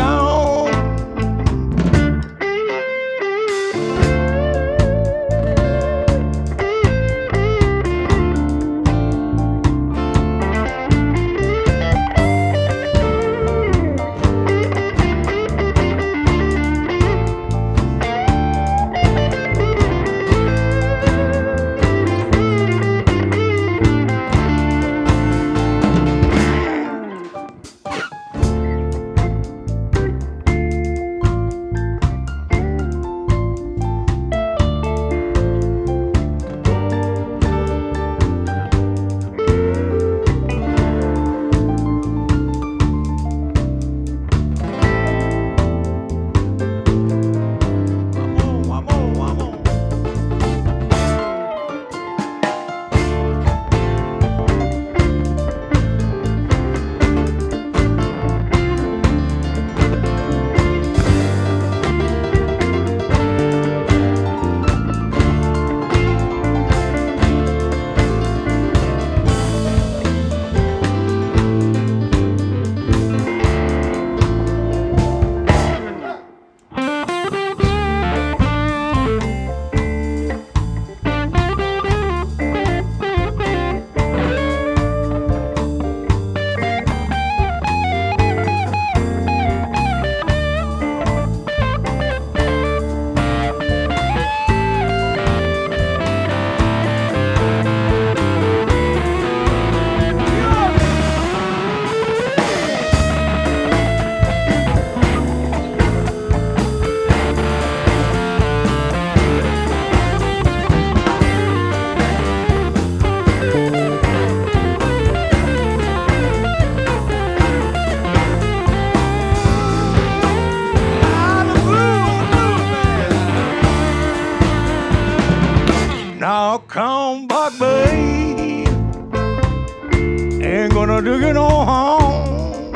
gonna do you no harm.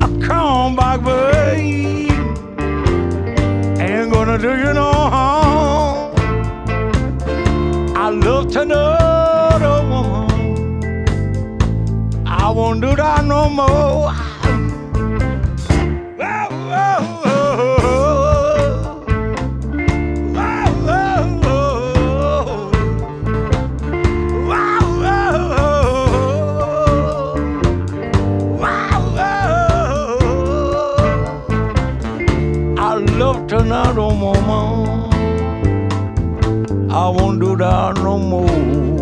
I come back, babe. Ain't gonna do you no harm. I love another woman. I won't do that no more. holding out on my mom. I won't do that no more.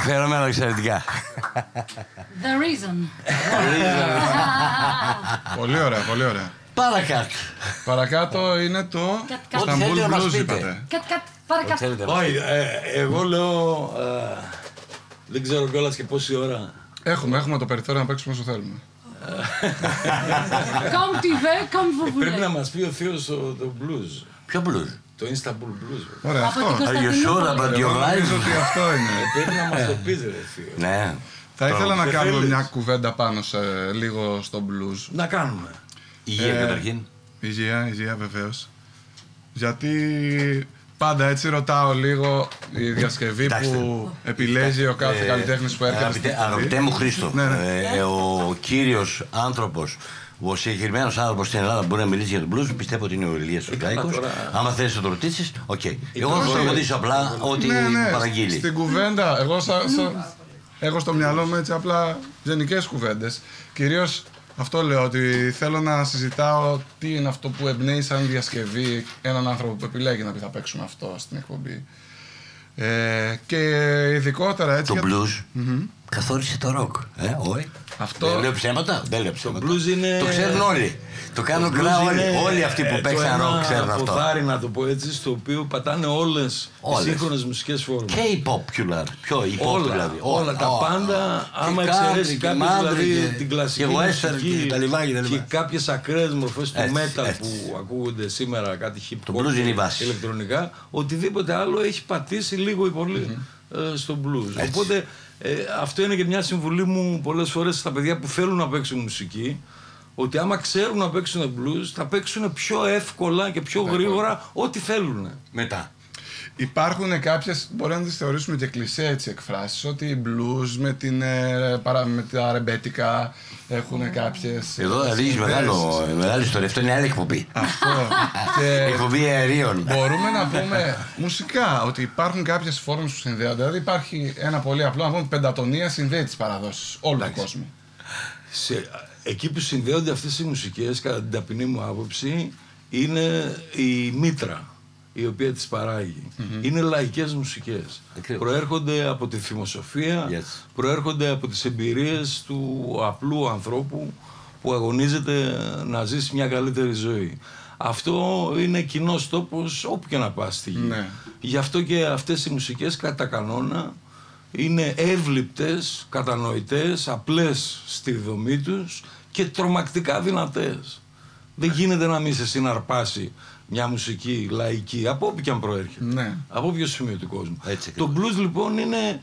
Αφιερωμένο εξαιρετικά. The reason. Πολύ ωραία, πολύ ωραία. Παρακάτω. Παρακάτω είναι το Κατ' Ό,τι θέλετε να Istanbul μας Blues πείτε. είπατε. Κατ, κατ, παρακάτω. Ξέρετε, Όχι, ε, εγώ λέω. ε, δεν ξέρω κιόλας και πόση ώρα. Έχουμε, έχουμε το περιθώριο να παίξουμε όσο θέλουμε. Comme tu veux, comme vous Πρέπει voulez. να μας πει ο Θείος το, το blues. Ποιο blues; Το Istanbul Blues. ρε. Ωραία, Από αυτό. την Are you sure Κωνσταντινούπολη. about your Εγώ νομίζω life? ότι αυτό είναι. Πρέπει να μας το πείτε, ρε Θείο. Ναι. Θα ήθελα να δεν κάνουμε θέλεις; μια κουβέντα πάνω σε λίγο στο blues. Να κάνουμε. Υγεία Ε, καταρχήν. Υγεία, υγεία βεβαίως. Γιατί πάντα έτσι ρωτάω λίγο η διασκευή Κοιτάξτε. που επιλέγει ο κάθε Ε, καλλιτέχνης που έρχεται στην Αγαπητέ, αγαπητέ εκπομπή. μου Χρήστο, Ναι, ναι. ε, ε, ο κύριος άνθρωπος, ο συγκεκριμένος άνθρωπος στην Ελλάδα που μπορεί να μιλήσει για τον blues, πιστεύω ότι είναι ο Ηλίας ο Ζάικος. τώρα- Άμα θέλει να το ρωτήσεις, οκ. Εγώ θα σου ρωτήσω απλά ότι Ναι, ναι, παραγγείλει. στην κουβέντα, εγώ σα, σα- έχω στο μυαλό μου έτσι απλά γενικές κουβέντες. Κυρίως αυτό λέω ότι θέλω να συζητάω τι είναι αυτό που εμπνέει σαν διασκευή έναν άνθρωπο που επιλέγει να πει θα παίξουμε αυτό στην εκπομπή. Ε, και ειδικότερα έτσι. Το για- blues καθόρισε το rock. Ε, όχι. Αυτό- Δεν λέω ψέματα. Δεν λέω ψέματα. blues είναι- Το ξέρουν όλοι. Το κάνουν blues κρά όλοι. είναι, Όλοι αυτοί που ε, παίξαν το rock ένα ξέρουν αυτό. ποθάρι, να το πω έτσι, στο οποίο πατάνε όλες τι Όλες. σύγχρονες μουσικές φόρμες. Και η popular. Ποιο, η pop Όλα, δηλαδή. όλα τα Όλα. πάντα, Και άμα country εξαιρέσει και κάποιες country δηλαδή και- την κλασική και western μουσική και τα λοιπά και τα λοιπά. και κάποιες ακραίες μορφές του Έτσι, metal έτσι. που ακούγονται σήμερα, κάτι hip Το hop blues είναι η και βάση. ηλεκτρονικά, οτιδήποτε άλλο έχει πατήσει λίγο ή πολύ ε, στο blues. Έτσι. Οπότε ε, αυτό είναι και μια συμβουλή μου πολλές φορές στα παιδιά που θέλουν να παίξουν μουσική, ότι άμα ξέρουν να παίξουν blues θα παίξουν πιο εύκολα και πιο γρήγορα ό,τι θέλουν. Μετά. Υπάρχουν κάποιες, μπορεί να τις θεωρήσουμε και κλεισέ έτσι εκφράσεις, ότι οι blues με, την, ε, παρα, με τα ρεμπέτικα έχουν κάποιε. Εδώ ανοίγει μεγάλο, μεγάλη ιστορία. Αυτό είναι άλλη εκπομπή. Αυτό. και Εκπομπή αερίων. μπορούμε να πούμε μουσικά ότι υπάρχουν κάποιες φόρμες που συνδέονται. Δηλαδή υπάρχει ένα πολύ απλό να πούμε πεντατονία συνδέει τις παραδόσεις όλου του κόσμου. σε, εκεί που συνδέονται αυτές οι μουσικές, κατά την ταπεινή μου άποψη, είναι η μήτρα η οποία τις παραγει Είναι λαϊκές μουσικές. Ακριβώς. Προέρχονται από τη θυμοσοφία, Yes. προέρχονται από τις εμπειρίες του απλού ανθρώπου που αγωνίζεται να ζήσει μια καλύτερη ζωή. Αυτό είναι κοινός τόπος όπου και να πας στη γη. Ναι. Γι' αυτό και αυτές οι μουσικές κατά κανόνα είναι εύληπτες, κατανοητές, απλές στη δομή τους και τρομακτικά δυνατές. Δεν γίνεται να μην σε συναρπάσει μια μουσική λαϊκή, από όπου και αν προέρχεται. Ναι. Από όποιο σημείο του κόσμου. Έτσι το blues λοιπόν είναι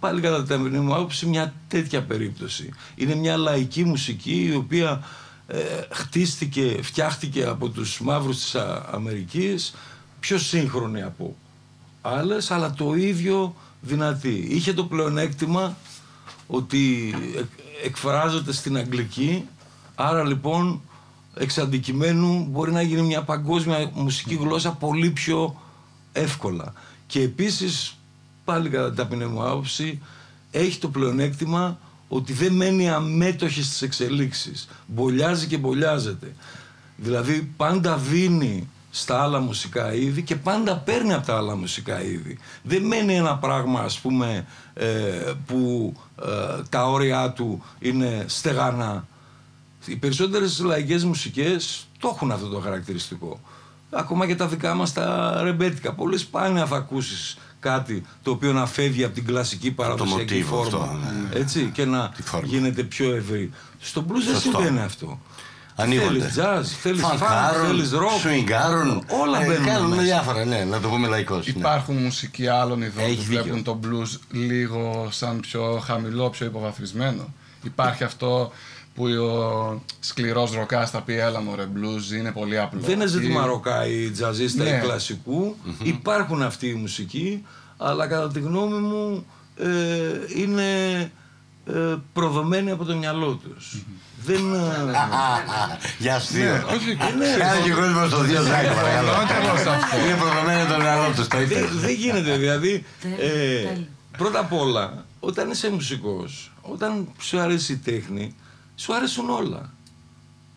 πάλι κατά την ταπεινή μου άποψη μια τέτοια περίπτωση. Είναι μια λαϊκή μουσική η οποία ε, χτίστηκε, φτιάχτηκε από τους μαύρους της Α- Αμερικής πιο σύγχρονη από άλλες αλλά το ίδιο δυνατή. Είχε το πλεονέκτημα ότι εκ- εκφράζεται στην αγγλική άρα λοιπόν εξ αντικειμένου μπορεί να γίνει μια παγκόσμια μουσική γλώσσα πολύ πιο εύκολα. Και επίσης, πάλι κατά την ταπεινή μου άποψη, έχει το πλεονέκτημα ότι δεν μένει αμέτωχη στις εξελίξεις. Μπολιάζει και μπολιάζεται. Δηλαδή πάντα δίνει στα άλλα μουσικά είδη και πάντα παίρνει από τα άλλα μουσικά είδη. Δεν μένει ένα πράγμα ας πούμε ε, που ε, τα όρια του είναι στεγανά. Οι περισσότερες λαϊκές μουσικές το έχουν αυτό το χαρακτηριστικό. Ακόμα και τα δικά μας τα ρεμπέτικα. Πολύ σπάνια θα ακούσεις κάτι το οποίο να φεύγει από την κλασική παραδοσιακή μοτίβο φόρμα. αυτό, ναι. Έτσι, και να Τη φόρμα. γίνεται πιο ευρύ. Στο blues δεν Σωστό. συμβαίνει αυτό. Ανοίγονται. Θέλεις jazz, θέλεις funk, Φανκάρουν, θέλεις rock. σουιγκάρουν. Όλα ε, μπαίνουν Κάνουν μέσα. διάφορα, ναι, να το πούμε λαϊκώς. ναι. Υπάρχουν μουσικοί άλλων ειδών Έχει που δίκιο. βλέπουν το blues λίγο σαν πιο χαμηλό, πιο υποβαθμισμένο. Υπάρχει αυτό που ο σκληρός ροκάς θα πει έλα μωρέ blues είναι πολύ απλό. Δεν είναι ζήτημα Ή- ροκά ή τζαζίστα Ναι. ή κλασικου Υπάρχουν αυτοί οι μουσικοί, αλλά κατά τη γνώμη μου ε, είναι ε, προδομένοι από το μυαλό τους. Δεν... ε, Για αστείο. Ναι, όχι, Κάνε και κόσμο στο δύο ζάκι, παρακαλώ. Συμφωνώ και εγώ σε αυτό. Είναι προδομένο το μυαλό τους, το δεν, ήθελε. δεν γίνεται δηλαδή. Τέλειο, ε, τέλειο. πρώτα απ' όλα, όταν είσαι μουσικός, όταν σου αρέσει η τέχνη, σου αρέσουν όλα.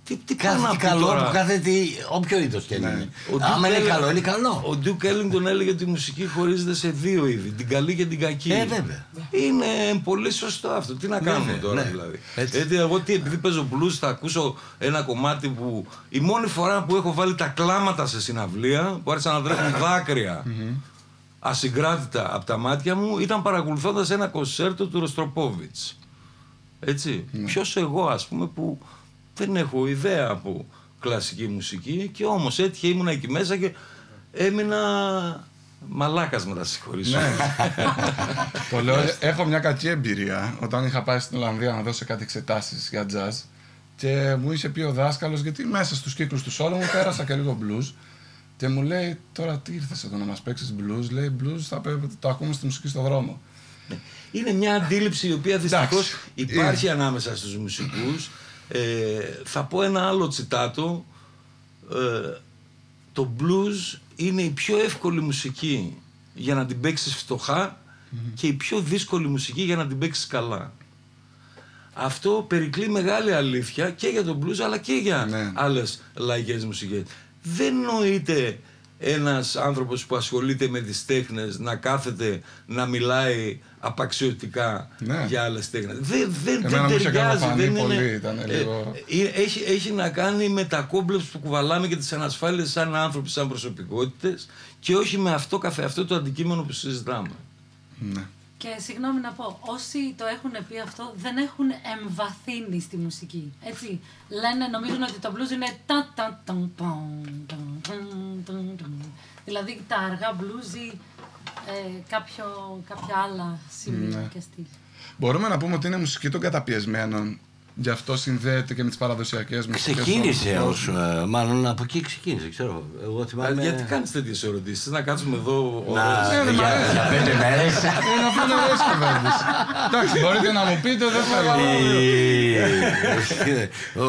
Τι, τι πάει Κάθε να τι πει καλό τώρα; που κάθε τι, όποιο είδος και αν Ναι. είναι. Ο Άμα Duke είναι Ellington- καλό, είναι καλό. Ο Ντουκ Έλλινγκτον έλεγε ότι η μουσική χωρίζεται σε δύο είδη, την καλή και την κακή. Ε, βέβαια. Είναι πολύ σωστό αυτό. Τι να κάνουμε Βέβαια, τώρα ναι. δηλαδή. Έτσι. Έτσι. εγώ τι, επειδή παίζω blues θα ακούσω ένα κομμάτι που η μόνη φορά που έχω βάλει τα κλάματα σε συναυλία, που άρχισαν να τρέχουν δάκρυα ασυγκράτητα από τα μάτια μου, ήταν παρακολουθώντας ένα κονσέρτο του Ροστροπόβιτς. Έτσι. Ποιος εγώ ας πούμε που δεν έχω ιδέα από κλασική μουσική και όμως έτυχε ήμουν εκεί μέσα και έμεινα μαλάκας με τα συγχωρήσω. Ναι. Το λέω, έχω μια κακή εμπειρία όταν είχα πάει στην Ολλανδία να δώσω κάτι εξετάσεις για jazz και μου είχε πει ο δάσκαλος, γιατί μέσα στους κύκλους του όλου μου πέρασα και λίγο blues. Και μου λέει, τώρα τι ήρθες εδώ να μας παίξεις blues; Λέει, blues θα πέ- το ακούμε στη μουσική στο δρόμο. Είναι μια αντίληψη η οποία δυστυχώς Εντάξει. υπάρχει ανάμεσα στους μουσικούς. Ε, θα πω ένα άλλο τσιτάτο. Ε, το blues είναι η πιο εύκολη μουσική για να την παίξεις φτωχά και η πιο δύσκολη μουσική για να την παίξεις καλά. Αυτό περικλεί μεγάλη αλήθεια και για τον blues αλλά και για Ναι. άλλες λαϊκές μουσικές. Δεν νοείται ένας άνθρωπος που ασχολείται με τις τέχνες να κάθεται να μιλάει απαξιωτικά Ναι. για άλλες τέχνες. Δεν, δεν, Εμένα δεν μου είχε ταιριάζει. καλοφανεί Δεν πολύ, είναι, ήταν λίγο- ε, ε, έχει, έχει να κάνει με τα κόμπλεξ που κουβαλάμε και τις ανασφάλειες σαν άνθρωποι, σαν προσωπικότητες και όχι με αυτό καθε αυτό το αντικείμενο που συζητάμε. Ναι. Και συγγνώμη να πω, όσοι το έχουν πει αυτό δεν έχουν εμβαθύνει στη μουσική. Έτσι. Λένε, νομίζουν ότι το blues είναι τα τα τα Δηλαδή τα αργά blues ή ε, κάποιο, κάποια άλλα σημεία Ναι. και στυλ. Μπορούμε να πούμε ότι είναι μουσική των καταπιεσμένων. Γι' αυτό συνδέεται και με τι παραδοσιακέ μουσικέ. Ξεκίνησε ω. μάλλον από εκεί ξεκίνησε, ξέρω. Εγώ θυμάμαι. Γιατί κάνεις τέτοιες ερωτήσεις, να κάτσουμε εδώ Να, ώρες. Ναι, για, ναι, για πέντε μέρε. Είναι αυτό είναι ωραίε κουβέντε. Εντάξει, μπορείτε να μου πείτε, δεν θέλω.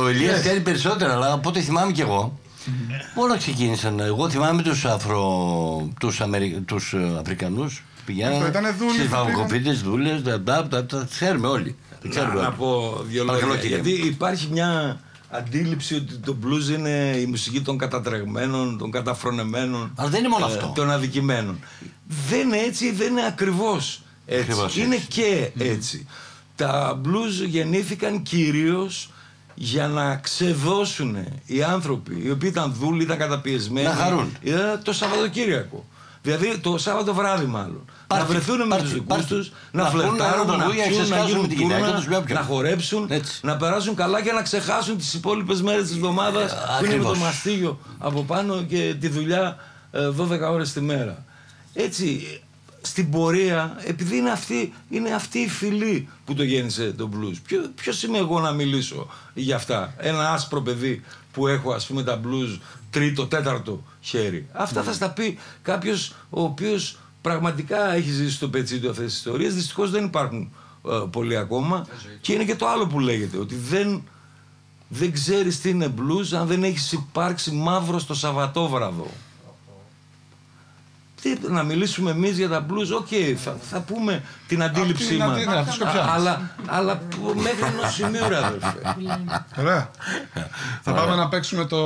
Ο Ηλίας κάνει περισσότερα, αλλά από ό,τι θυμάμαι κι εγώ, όλα ξεκίνησαν. Εγώ θυμάμαι τους, Αφρο... τους, Αμερι... τους ε, Αφρικανούς. Πηγαίνανε Αυτό ήτανε δούλοι στις που βαγοκοπίτες, δούλες, τα, τα, τα, τα, ξέρουμε όλοι. Τα Να, ξέρουμε να όλοι. πω δύο λόγια. Παρακαλώ, κύριε. Γιατί υπάρχει μια αντίληψη ότι το blues είναι η μουσική των κατατρεγμένων, των καταφρονεμένων. Αλλά δεν είναι μόνο ε, αυτό. Των αδικημένων. Δεν είναι έτσι, δεν είναι ακριβώς έτσι. Ακριβώς είναι έτσι. και έτσι. Τα blues γεννήθηκαν κυρίως για να ξεδώσουν οι άνθρωποι οι οποίοι ήταν δούλοι, ήταν καταπιεσμένοι. Να χαρούν. ε, το Σαββατοκύριακο. Δηλαδή το Σάββατο βράδυ μάλλον. Πάρτι, να βρεθούν με πάρτι, τους δικούς πάρτι. τους, Να να πούνε φλερτάρουν, ένα να τραγούδι, να πιούν, να ξεσκάσουν γίνουν με τη γυναίκα τούρνα, τους, με όποιον. να χορέψουν, Έτσι. να περάσουν καλά και να ξεχάσουν τις υπόλοιπες μέρες της εβδομάδας που είναι με το ακριβώς. μαστίγιο από πάνω και τη δουλειά ε, 12 ώρες τη μέρα. Έτσι, στην πορεία, επειδή είναι αυτή, είναι αυτή η φυλή που το γέννησε το blues. Ποιο, ποιος είμαι εγώ να μιλήσω για αυτά; Ένα άσπρο παιδί που έχω ας πούμε τα blues τρίτο, τέταρτο χέρι. Αυτά θα στα πει κάποιος ο οποίος πραγματικά έχει ζήσει στο πετσί του αυτές τις ιστορίες. Δυστυχώς δεν υπάρχουν ε, πολλοί ακόμα. Και είναι και το άλλο που λέγεται, ότι δεν, δεν ξέρεις τι είναι blues αν δεν έχεις υπάρξει μαύρος στο Σαββατόβραδο. Τι, να μιλήσουμε εμείς για τα blues, OK, θα, θα πούμε την αντίληψή την μας. αντίληψη, αυτή η σκοπιά. Αλλά, αλλά που- μέχρι ενός σημείου, ρε αδερφέ. Ωραία. Θα πάμε να παίξουμε το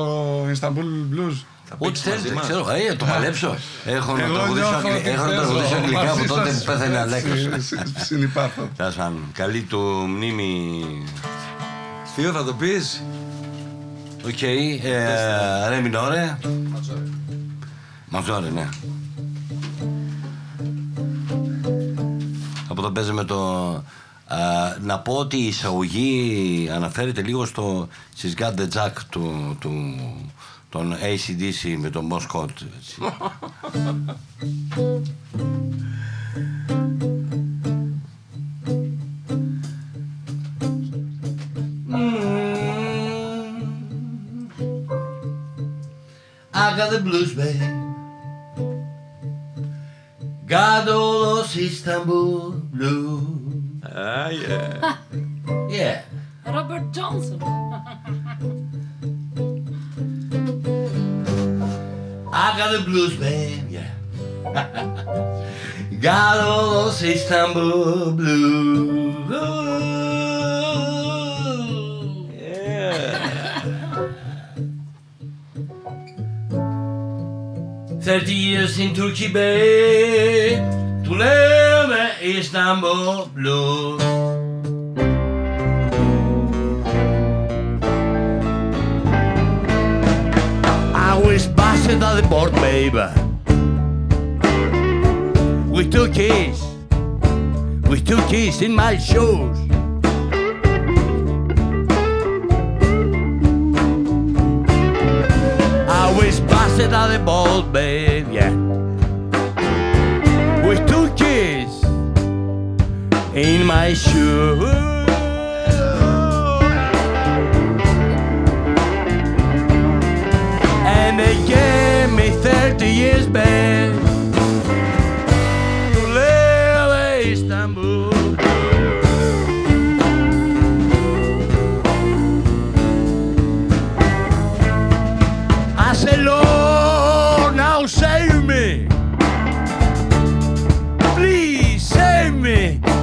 Istanbul Blues. Ό,τι παίξεις μαζί θέλετε, μας. ξέρω. Ε, το παλέψω. Έχω να Εγώ τραγουδήσω νιώθω αγγλικά- ότι έχω να παίζω τραγουδήσω αγγλικά από μαζί τότε σας. που πέθανε ο Έτσι, Αλέκος. συ- Συνυπάρχω. Τέλος πάντων, καλή του μνήμη. Θείο, θα το πεις; Οκ, ε, ρε μινόρε. Ματζόρε, ναι. Το παίζουμε το... α, να πω ότι η εισαγωγή αναφέρεται λίγο στο στις Got the Jack του, του, των AC/DC με τον Bon Scott. έτσι. I got the blues, babe. Got all those Istanbul Blue. Ah, yeah. yeah. Robert Johnson. I got a blues man, yeah. got all those Istanbul blues. Yeah. Thirty years in Turkey, babe. Too late. Istanbul blues. I was busted at the board, babe. With two keys. With two keys in my shoes. I was busted at the board, babe, yeah. In my shoes. And they gave me 30 years back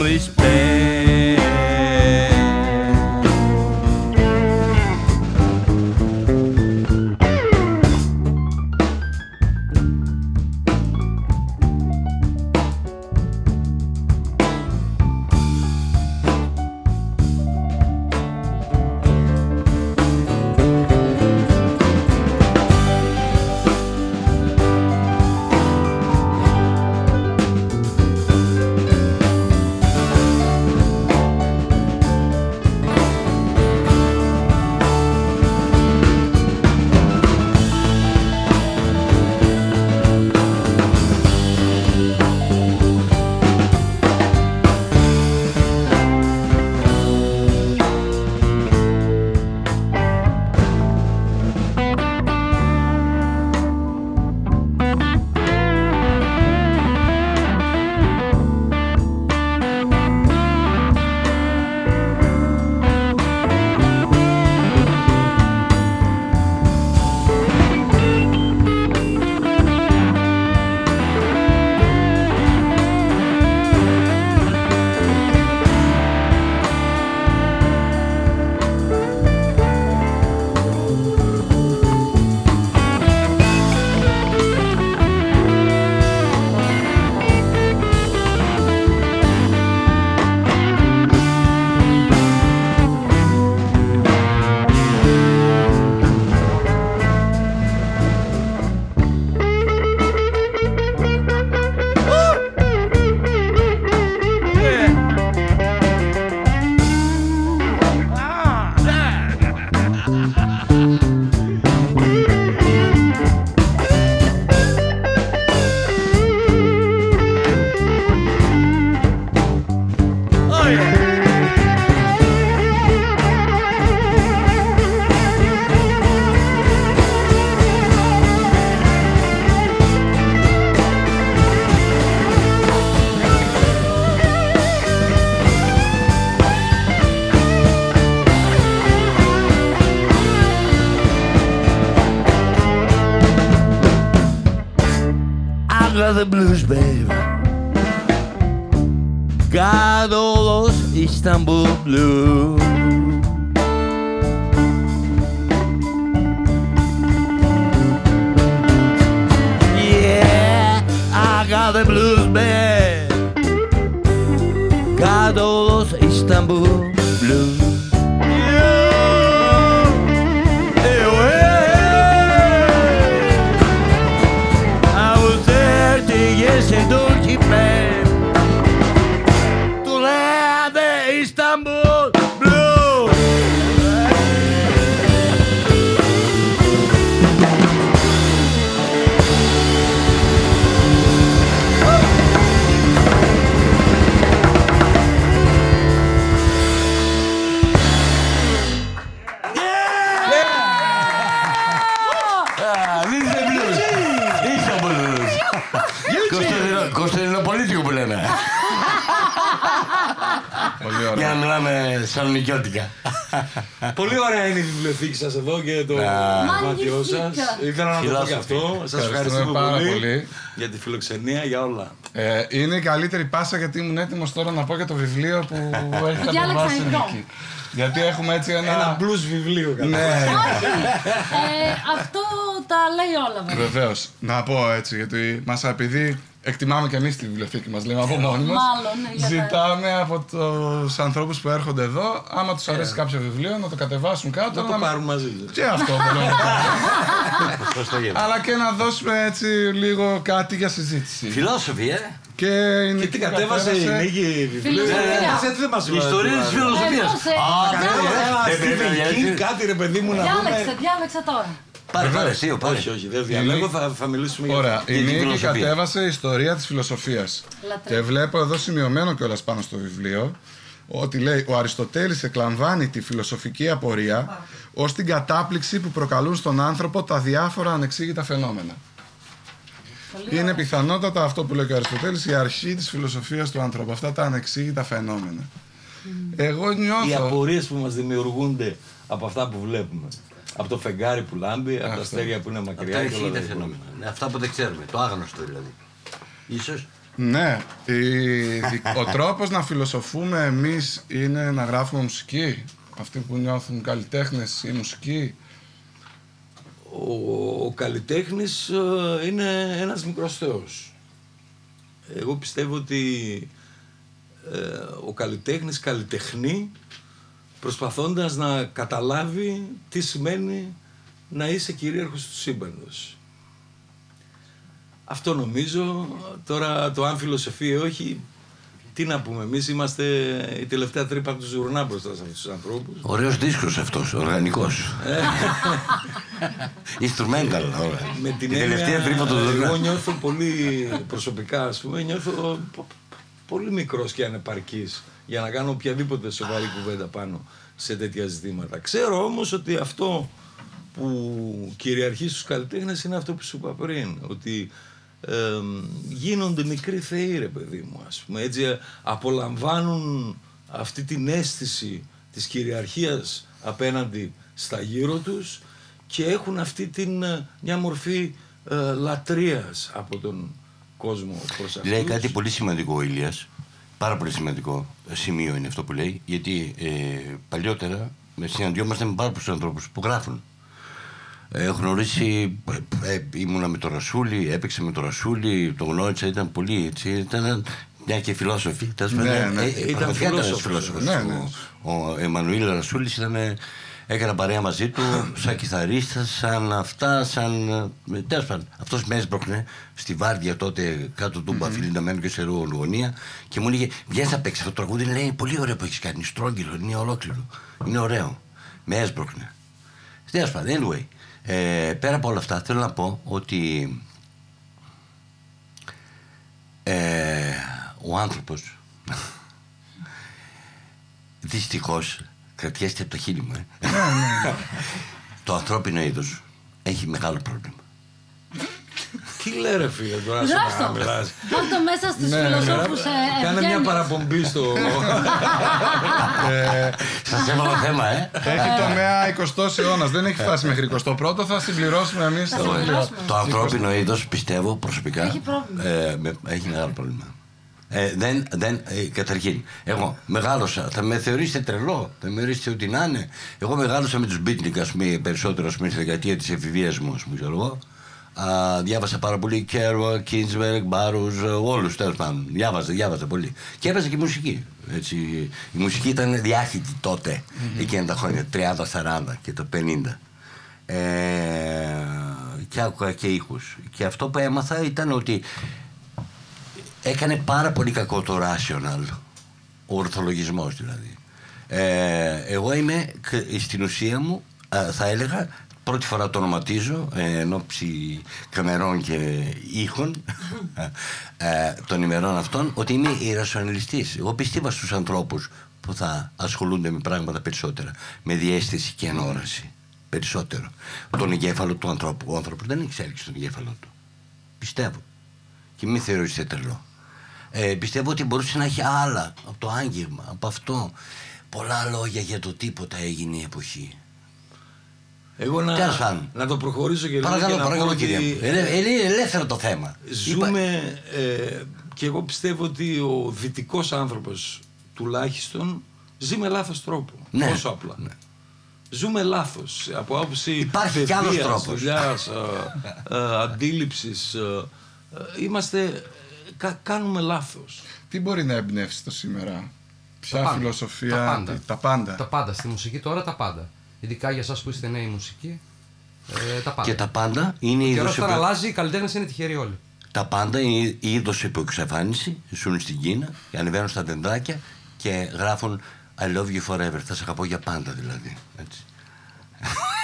Там the blues, baby. Got all those Istanbul blues. Πολύ ωραία είναι η βιβλιοθήκη σας εδώ και το δωμάτιό σας. Μαγνηφίκα. Ήθελα να το πω Φιλόσοφοι. και αυτό. Σας Ευχαριστούμε ευχαριστούμε πάρα πολύ, πολύ. για τη φιλοξενία, για όλα. Ε, είναι η καλύτερη πάσα γιατί ήμουν έτοιμος τώρα να πω για το βιβλίο που έχει κατεβάσει η ιδρώ. Νίκη. Γιατί έχουμε έτσι ένα. Ένα blues βιβλίο κατά. Ναι, Ε, αυτό τα λέει όλα βέβαια. βεβαίως. Να πω έτσι, γιατί μας επειδή εκτιμάμε και εμείς τη βιβλιοθήκη μας, λέμε από μόνοι μας. Μάλλον, ναι, για τα- Ζητάμε από τους ανθρώπους που έρχονται εδώ, άμα τους αρέσει κάποιο βιβλίο, να το κατεβάσουν κάτω. Να το πάρουν μαζί τους. Και αυτό μπορούμε να κάνουμε. Σωστό γεύμα. Αλλά και να δώσουμε έτσι λίγο κάτι για συζήτηση. Φιλόσοφοι, ε. Και η Και Νίκη την που κατέβασε η Νίκη βιβλίο. Φιλοσοφία. Ε, έτσι δεν μας Η ιστορία της φιλοσοφίας. Εδώ σε- Α, διάλεξε. βέβαια, Ένα ε, βέβαια, Stephen γιατί- King, κάτι ρε παιδί μου να Διάλεξε, δούμε. διάλεξε τώρα. Πάρε, πάρε, εσύ, πάρε. Όχι, όχι, δεν διαλέγω, θα, θα μιλήσουμε για Ωραία, Και η την Νίκη φιλοσοφία. κατέβασε ιστορία της φιλοσοφίας. Λατρεύω. Και βλέπω εδώ σημειωμένο κιόλας πάνω στο βιβλίο ότι λέει ο Αριστοτέλης εκλαμβάνει τη φιλοσοφική απορία ως την κατάπληξη που προκαλούν στον άνθρωπο τα διάφορα ανεξήγητα φαινόμενα. Πολύ Είναι πιθανότατα αυτό που λέει και ο Αριστοτέλης η αρχή της φιλοσοφίας του ανθρώπου. Αυτά τα ανεξήγητα φαινόμενα. Εγώ οι νιώθω... απορίες που μας δημιουργούνται από αυτά που βλέπουμε. Από το φεγγάρι που λάμπει, από τα Αυτό. αστέρια που είναι Αυτά μακριά. και όλα είναι τα φαινόμενα. Ναι, Αυτά που δεν ξέρουμε. Το άγνωστο δηλαδή. Ίσως. Ναι, η- ο τρόπος να φιλοσοφούμε εμείς είναι να γράφουμε μουσική. Αυτοί που νιώθουν καλλιτέχνες ή μουσική. Ο, ο καλλιτέχνης ε, είναι ένας μικρός θεός. Εγώ πιστεύω ότι ε, ο καλλιτέχνης καλλιτεχνεί προσπαθώντας να καταλάβει τι σημαίνει να είσαι κυρίαρχος του σύμπαντος. Αυτό νομίζω, τώρα το αν φιλοσοφεί ή όχι, τι να πούμε, εμείς είμαστε η τελευταία τρύπα του ζουρνά μπροστά σε αυτούς τους ανθρώπους. Ωραίος δίσκος αυτός, οργανικός. Instrumental, ωραία. Με την Η τελευταία έννοια, τρύπα του Εγώ Δουρνά. νιώθω πολύ προσωπικά, ας πούμε, νιώθω πο- πολύ μικρός και ανεπαρκής για να κάνω οποιαδήποτε σοβαρή κουβέντα πάνω σε τέτοια ζητήματα. Ξέρω όμως ότι αυτό που κυριαρχεί στους καλλιτέχνες είναι αυτό που σου είπα πριν, ότι εμ, γίνονται μικροί θεοί ρε παιδί μου, ας πούμε, έτσι απολαμβάνουν αυτή την αίσθηση της κυριαρχίας απέναντι στα γύρω τους και έχουν αυτή την ε, μια μορφή ε, λατρείας από τον κόσμο προς αυτούς. Λέει κάτι πολύ σημαντικό ο Ηλίας. Πάρα πολύ σημαντικό σημείο είναι αυτό που λέει. Γιατί ε, παλιότερα με συναντιόμαστε με πάρα πολλούς ανθρώπους που γράφουν. Ε, Έχω γνωρίσει, ε, ε, ήμουνα με τον Ρασούλη, έπαιξε με τον Ρασούλη, τον γνώρισα, ήταν πολύ έτσι. Ήταν μια και φιλόσοφοι. τέλος Ναι, πάντων, ναι. ε, Ήταν πραγματικά ένας φιλόσοφος. φιλόσοφος. Ναι, ναι. Ο, ο Εμμανουήλ Ρασούλης ήταν, ε, έκανα παρέα μαζί του, σαν κιθαρίστας, σαν αυτά, σαν... ε, Τέλος πάντων, αυτός με έσπροχνε στη Βάρδια τότε κάτω του Μπαφιλίντα και σε γωνία και μου έλεγε βγαίνεις να παίξεις αυτό το τραγούδι, λέει πολύ ωραίο που έχεις κάνει, στρόγγυλο, είναι ολόκληρο, είναι ωραίο. Με έσπροχνε. Τέλος πάντων, anyway, ε, πέρα από όλα αυτά θέλω να πω ότι ε, ο άνθρωπος δυστυχώς κρατιέστε από το χείλη μου ε. το ανθρώπινο είδος έχει μεγάλο πρόβλημα Τι λέει ρε φίλε τώρα σε Γράψτε να το. μιλάς. Βάλ' το μέσα στους Ναι, ναι, φιλοσόφους ε, Κάνε μια ευγένειες. παραπομπή στο... Σας έβαλα θέμα, ε. Έχει τομέα 20ο αιώνας. Δεν έχει φτάσει μέχρι 21ο. Θα συμπληρώσουμε εμείς. Θα συμπληρώσουμε. Το ανθρώπινο είδος πιστεύω προσωπικά. Έχει πρόβλημα. ε, με- έχει μεγάλο πρόβλημα. Ε, δεν, δεν, ε, καταρχήν, εγώ μεγάλωσα. Θα με θεωρήσετε τρελό, θα με θεωρήσετε ό,τι να είναι. Εγώ μεγάλωσα με τους Μπίτνικ, ας πούμε, περισσότερο ας πούμε, στη δεκαετία της εφηβείας μου, ας πούμε, ξέρω εγώ. Α, διάβασα πάρα πολύ Κέρουα, Κίνσμπεργκ, Μπάρου, όλους τέλος πάντων. Διάβαζα, διάβαζα πολύ. Και έβαζα και μουσική. Έτσι. Η μουσική ήταν διάχυτη τότε, εκείνα τα χρόνια, 30-40 και το 50. Ε, και άκουγα και ήχους. Και αυτό που έμαθα ήταν ότι έκανε πάρα πολύ κακό το rational, ο ορθολογισμός δηλαδή. Ε, εγώ είμαι κ- στην ουσία μου, α, θα έλεγα, πρώτη φορά το ονοματίζω ε, εν ώψη καμερών και ήχων ε, των ημερών αυτών ότι είμαι ιερασοναλιστής. Εγώ πιστεύω στους ανθρώπους που θα ασχολούνται με πράγματα περισσότερα, με διέστηση και ενόραση. Περισσότερο. Τον εγκέφαλο του ανθρώπου. Ο άνθρωπος δεν έχει εξέλιξη τον εγκέφαλο του. Πιστεύω. Και μην θεωρήσετε τρελό. Ε, πιστεύω ότι μπορούσε να έχει άλλα από το άγγιγμα, από αυτό. Πολλά λόγια για το τίποτα έγινε η εποχή. Εγώ να, Τέλος πάντων. να το προχωρήσω και λίγο Παρακαλώ, και να πω παρακαλώ ότι κυρία μου. Είναι, είναι ελεύθερο το θέμα. Ζούμε ε, και εγώ πιστεύω ότι ο δυτικός άνθρωπος τουλάχιστον ζει με λάθος τρόπο. Ναι. Τόσο απλά. Ζούμε λάθος. Από άποψη Υπάρχει κι άλλος παιδείας, τρόπος. δουλειάς, ε, ε, αντίληψης. ε, ε, είμαστε, κα- κάνουμε λάθος. Τι μπορεί να εμπνεύσει το σήμερα, Ποια Τα πάντα. φιλοσοφία, Τα πάντα. τι- τα πάντα. Τα πάντα. Στη μουσική τώρα τα πάντα. Ειδικά για εσάς που είστε νέοι μουσικοί. Ε, τα πάντα. Και τα πάντα είναι Ο είδος. καιρός τώρα αλλάζει, οι καλλιτέχνες είναι τυχεροί όλοι. Τα πάντα είναι είδος υποεξαφάνιση. Ζουν στην Κίνα, ανεβαίνουν στα δεντράκια και γράφουν I love you forever. Θα σε αγαπώ για πάντα δηλαδή. Έτσι.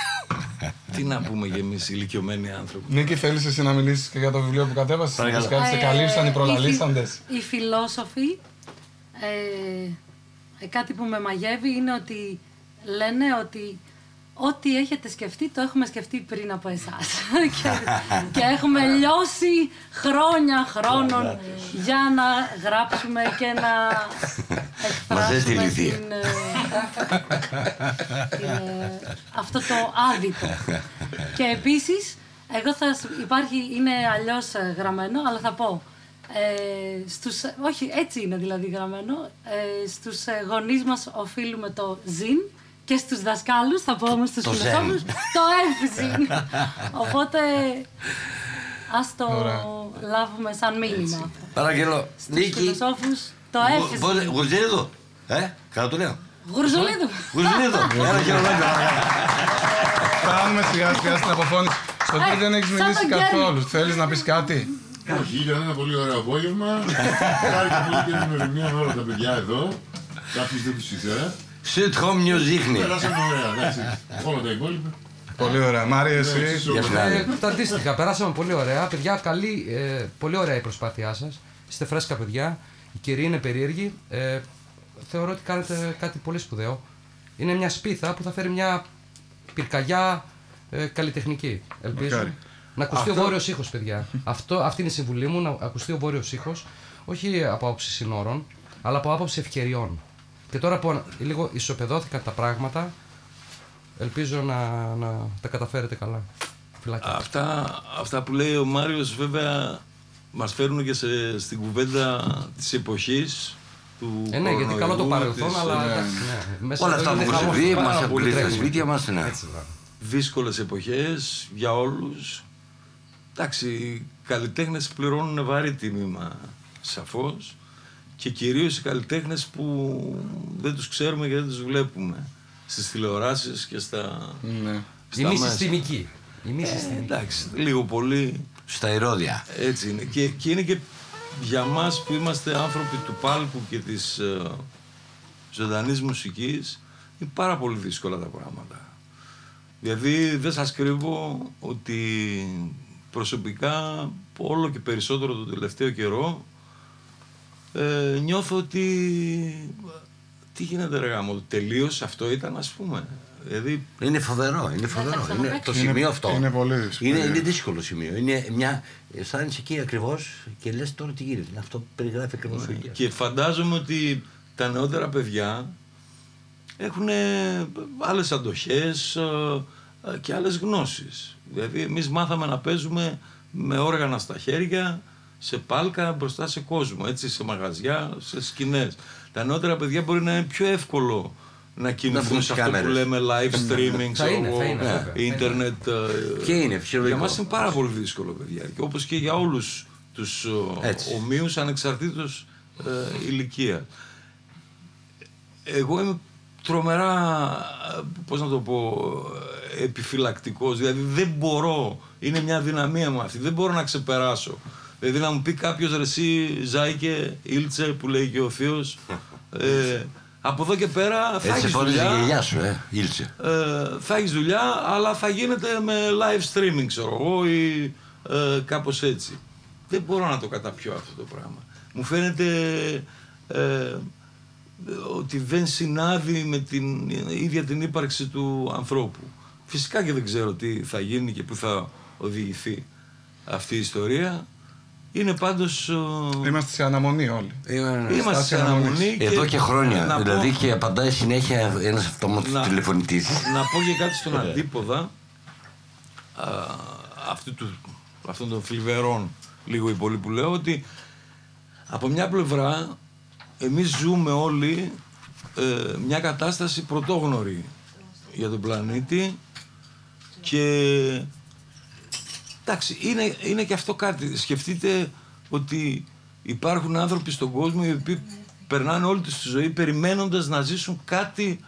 Τι να πούμε για εμείς οι ηλικιωμένοι άνθρωποι. Νίκη, θέλεις εσύ να μιλήσεις και για το βιβλίο που κατέβασες; Παρακαλώ. Κάτι σε Ε, καλύψαν οι οι προλαλήσαντες; φι- Οι φιλόσοφοι, ε, ε, κάτι που με μαγεύει είναι ότι λένε ότι ό,τι έχετε σκεφτεί το έχουμε σκεφτεί πριν από εσάς. και, και έχουμε λιώσει χρόνια χρόνων για να γράψουμε και να Μας δες τη εκφράσουμε λυθία. την, ε, την, ε, αυτό το άδειτο. και επίσης, εγώ θα σου- υπάρχει, είναι αλλιώς ε, γραμμένο, αλλά θα πω. Ε, στους, όχι, έτσι είναι δηλαδή γραμμένο. Ε, στους ε, γονείς μας οφείλουμε το ζήν και στους δασκάλους, θα πω όμως στους Το φιλοσόφους, ζεν. το εύζην. Οπότε, ας το Ωραία. λάβουμε σαν μήνυμα. αυτό. Παρακαλώ. Στους Νίκη. φιλοσόφους, το εύζην. Γουζίδου. Ε, καλά το λέω. Γουρζουλίδου. Γουζίδου. Ένα χειρολόγιο. Φτάνουμε σιγά σιγά στην αποφώνηση. Στο οποίο Ε, δεν έχεις σαν μιλήσει τον Γκέρι. καθόλου. Θέλεις να πεις κάτι; Όχι, ήταν ένα πολύ ωραίο απόγευμα. Χάρηκα πολύ και την ερμηνεία με όλα τα παιδιά εδώ. Κάποιους δεν τους ήξερα. Σιτ χόμνιο δείχνει. Περάσαμε ωραία, εντάξει. Όλα τα υπόλοιπα. Πολύ ωραία. Μάρια, εσύ. Γεια σου, Νάνη. Ε, τα αντίστοιχα, περάσαμε πολύ ωραία. Παιδιά, καλή, ε, πολύ ωραία η προσπάθειά σας. Είστε φρέσκα παιδιά. Η κυρία είναι περίεργη. Ε, θεωρώ ότι κάνετε κάτι πολύ σπουδαίο. Είναι μια σπίθα που θα φέρει μια πυρκαγιά ε, καλλιτεχνική. Ελπίζω. Μακάρι. Να ακουστεί Αυτό- ο βόρειος ήχος, παιδιά. Αυτό, αυτή είναι η συμβουλή μου, να ακουστεί ο βόρειος ήχος. Όχι από άποψη συνόρων, αλλά από άποψη ευκαιριών. Και τώρα που λίγο ισοπεδώθηκαν τα πράγματα, ελπίζω να, να τα καταφέρετε καλά. Φιλάκια. Αυτά, αυτά που λέει ο Μάριος βέβαια μας φέρνουν και σε, στην κουβέντα της εποχής του Ε, ναι, γιατί καλό το κορονοϊού, παρελθόν, της, αλλά ε, εντάξει, ναι. Μέσα Όλα εδώ αυτά που γίνεται έχουν χαμός, συμβεί πάρα μας πολύ απολύτω στα τρέχουμε. σπίτια μας. Ναι. Έτσι, μπράβο. δύσκολες εποχές για όλους. Εντάξει, οι καλλιτέχνες πληρώνουν βαρύ τιμήμα, σαφώς. Και κυρίως οι καλλιτέχνες που δεν τους ξέρουμε και δεν τους βλέπουμε στις τηλεοράσεις και στα, Ναι. Η στα μη μέσα. συστημική. Η μη Ε, συστημική. εντάξει, λίγο πολύ Στα ηρόδια. έτσι είναι. Και, και είναι και για μας που είμαστε άνθρωποι του πάλκου και της ε, ζωντανής μουσικής είναι πάρα πολύ δύσκολα τα πράγματα. Δηλαδή δεν σας κρύβω ότι προσωπικά όλο και περισσότερο το τελευταίο καιρό ε, νιώθω ότι τι γίνεται ρε γάμο, τελείως αυτό ήταν ας πούμε. Δηλαδή, Είναι φοβερό, είναι φοβερό. θα Είναι, ξαναπαίξει. το Είναι- σημείο αυτό. είναι πολύ δύσκολο. Είναι, είναι δύσκολο σημείο. Είναι μια. Αισθάνεσαι εκεί ακριβώς και λες τώρα τι γίνεται. Αυτό που περιγράφει ακριβώς ο Ηλίας. Και φαντάζομαι ότι τα νεότερα παιδιά έχουν άλλες αντοχές ε, ε, και άλλες γνώσεις. Δηλαδή εμείς μάθαμε να παίζουμε με όργανα στα χέρια, σε πάλκα, μπροστά σε κόσμο, έτσι, σε μαγαζιά, σε σκηνές. Τα νεότερα παιδιά μπορεί να είναι πιο εύκολο να βγουν κινηθούν σε στις αυτό που κάμερες. λέμε live streaming, Θα ξέρω είναι, εγώ, θα είναι, βέβαια. ίντερνετ. ε, Και είναι φυσιολογικό. Για μας είναι πάρα πολύ δύσκολο, παιδιά. Και όπως και για όλους τους ε, Έτσι. ομοίους ανεξαρτήτως ε, ηλικία. Εγώ είμαι τρομερά, ε, πώς να το πω, ε, επιφυλακτικός. Δηλαδή δεν μπορώ, είναι μια δυναμία μου αυτή, δεν μπορώ να ξεπεράσω. Δηλαδή να μου πει κάποιος ρε εσύ Ζάικε, Ήλτσε που λέει και ο Θείος, ε, από εδώ και πέρα θα Έτσι έχεις φόρεσε η δουλειά. γιαγιά σου, ε, Ήλτσε. Ε, θα έχει δουλειά, αλλά θα γίνεται με live streaming, ξέρω εγώ, ή ε, κάπως έτσι. Δεν μπορώ να το καταπιώ αυτό το πράγμα. Μου φαίνεται ε, ότι δεν συνάδει με την ίδια την ύπαρξη του ανθρώπου. Φυσικά και δεν ξέρω τι θα γίνει και πού θα οδηγηθεί αυτή η ιστορία. Είναι πάντως... ε, Είμαστε σε αναμονή όλοι. Είμαστε στάση σε αναμονής. αναμονή. Εδώ και χρόνια. να πω- δηλαδή και απαντάει συνέχεια ένας αυτόματος Να- τηλεφωνητής. Να πω και κάτι στον αντίποδα α, αυτού του, αυτών των θλιβερών λίγο ή πολύ που λέω ότι από μια πλευρά εμείς ζούμε όλοι ε, μια κατάσταση πρωτόγνωρη για τον πλανήτη και εντάξει είναι, είναι και αυτό κάτι. Σκεφτείτε ότι υπάρχουν άνθρωποι στον κόσμο οι οποίοι περνάνε όλη τους τη ζωή περιμένοντας να ζήσουν κάτι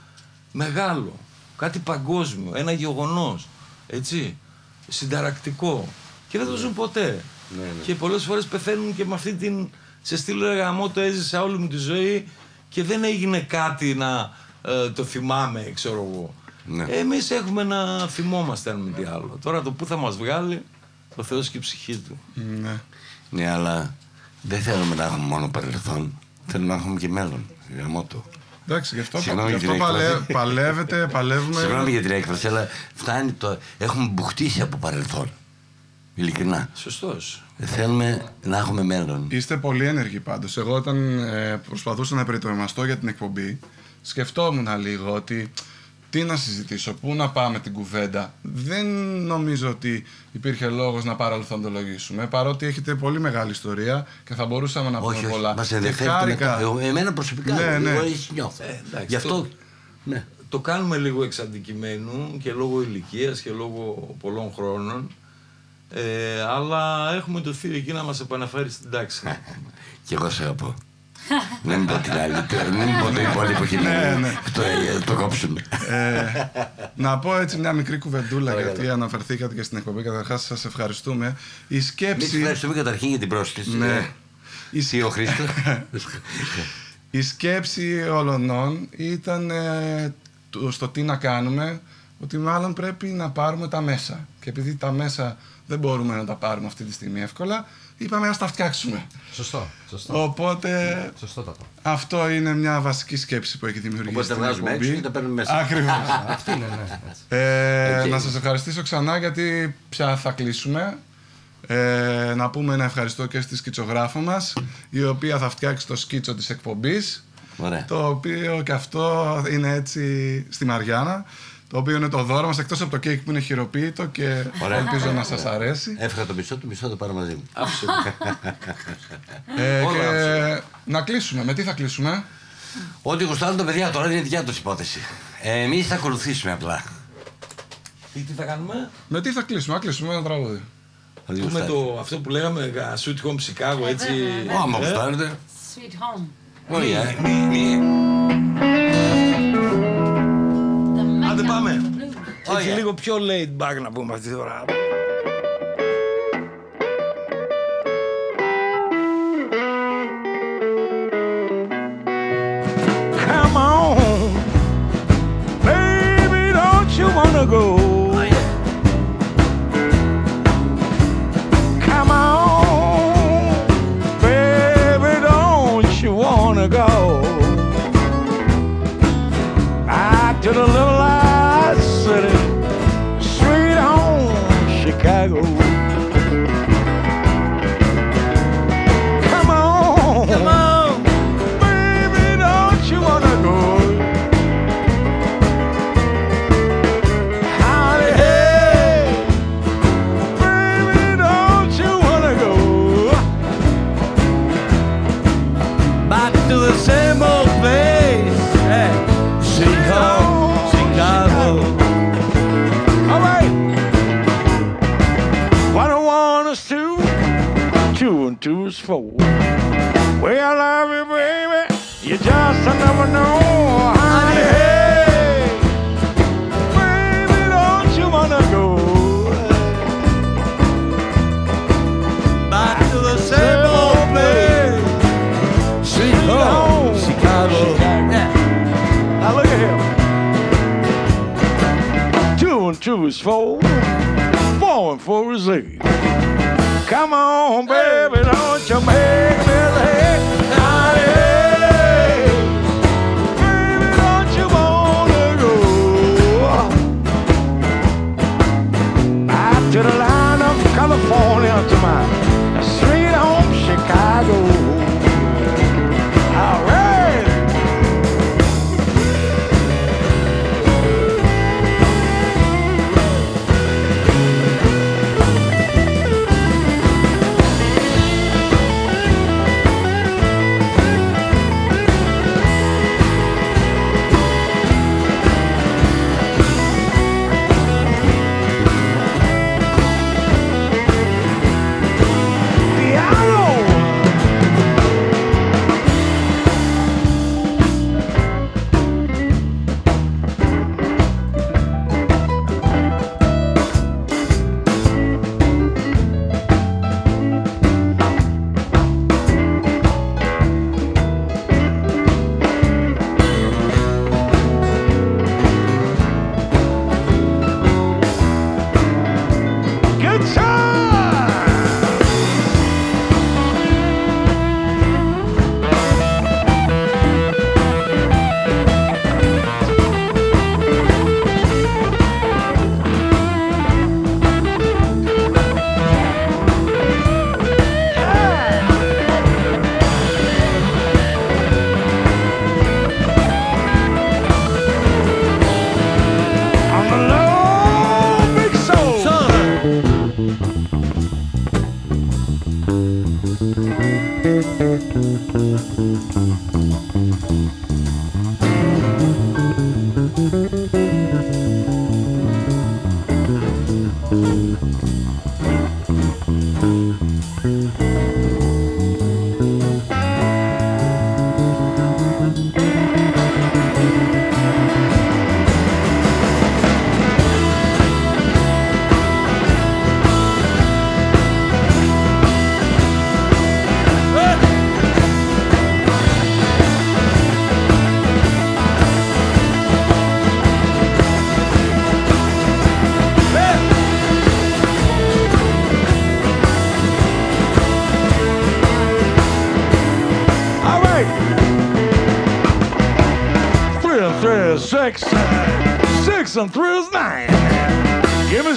μεγάλο κάτι παγκόσμιο, ένα γεγονός έτσι, συνταρακτικό. Και δεν το ζουν ποτέ. Και πολλές φορές πεθαίνουν και με αυτή την σε στήλο ρε γαμό το έζησα όλη μου τη ζωή και δεν έγινε κάτι να ε, το θυμάμαι ξέρω εγώ. Ναι. εμείς έχουμε να θυμόμαστε αν μη τι άλλο. Τώρα το που θα μας βγάλει ο Θεός και η ψυχή του Ναι. Ναι, αλλά δεν θέλουμε να έχουμε μόνο παρελθόν. Θέλουμε να έχουμε και μέλλον. Γαμώ το. Εντάξει, γι' αυτό, Συγγνώμη γι' αυτό για την παλε, έκφραση. παλεύετε, παλεύουμε. Συγγνώμη για την έκφραση, αλλά φτάνει το. Έχουμε μπουχτίσει από παρελθόν. Ειλικρινά. σωστός Θέλουμε να έχουμε μέλλον. Είστε πολύ ένεργοι πάντως. Εγώ όταν ε, προσπαθούσα να προετοιμαστώ για την εκπομπή, σκεφτόμουν λίγο ότι τι να συζητήσω, πού να πάμε την κουβέντα. Δεν νομίζω ότι υπήρχε λόγος να παραλθοντολογήσουμε, παρότι έχετε πολύ μεγάλη ιστορία και θα μπορούσαμε να όχι, πούμε όχι. πολλά. Μας Και ενδιαφέρει το χάρηκα. μετά. Εγώ- Εμένα προσωπικά. Ναι, ναι. Εγώ έτσι νιώθω. Ε, εντάξει, Γι' αυτό. το- Ναι. το κάνουμε λίγο εξ αντικειμένου και λόγω ηλικίας και λόγω πολλών χρόνων. Ε, αλλά έχουμε το θείο εκεί να μας επαναφέρει στην τάξη. Κι εγώ σε αγαπώ. Να μην πω την άλλη. Να μην πω το υπόλοιπο και να το, το κόψουμε. Ε, να πω έτσι μια μικρή κουβεντούλα, γιατί αναφερθήκατε και στην εκπομπή. Καταρχάς, σας ευχαριστούμε. Η Εμείς σκέψη. ευχαριστούμε καταρχήν για την πρόσκληση. Ναι. Ε, Εσύ ο Χρήστος; Η σκέψη όλων ήταν ε, το- στο τι να κάνουμε, ότι μάλλον πρέπει να πάρουμε τα μέσα. Και επειδή τα μέσα δεν μπορούμε να τα πάρουμε αυτή τη στιγμή εύκολα, είπαμε να τα φτιάξουμε. Σωστό. Σωστό. Οπότε Σωστότατο. αυτό είναι μια βασική σκέψη που έχει δημιουργήσει Οπότε τα την βγάζουμε εκπομπή. έξω και τα παίρνουμε μέσα. Ακριβώς. Αυτή είναι, ναι. έτσι. Ε, Οκ. Να σας ευχαριστήσω ξανά γιατί πια θα κλείσουμε. Ε, να πούμε ένα ευχαριστώ και στη σκητσογράφο μας η οποία θα φτιάξει το σκίτσο της εκπομπής Ωραία. το οποίο και αυτό είναι έτσι στη Μαριάννα το οποίο είναι το δώρο μας εκτός από το κέικ που είναι χειροποίητο και Ωραία. ελπίζω να σας αρέσει Εύχα το μισό, το μισό το πάρω μαζί μου. ε, Όλα και να κλείσουμε, με τι θα κλείσουμε; Ό,τι γουστάρουν τα παιδιά τώρα είναι δικιά τους υπόθεση. Ε, Εμείς θα ακολουθήσουμε απλά. Τι, τι θα κάνουμε, με τι θα κλείσουμε, να κλείσουμε ένα τραγούδι Ό,τι πούμε γουστάρεις. το, αυτό που λέγαμε α, Sweet Home Chicago, έτσι. βέβαια, Ω, Άμα Ε, γουστάρετε. Sweet home. Όχι, Έτσι Ωραία. λίγο πιο laid back να πούμε αυτή τη φορά. Come on, baby, don't you wanna go?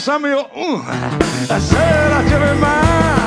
some of I said I it my mine.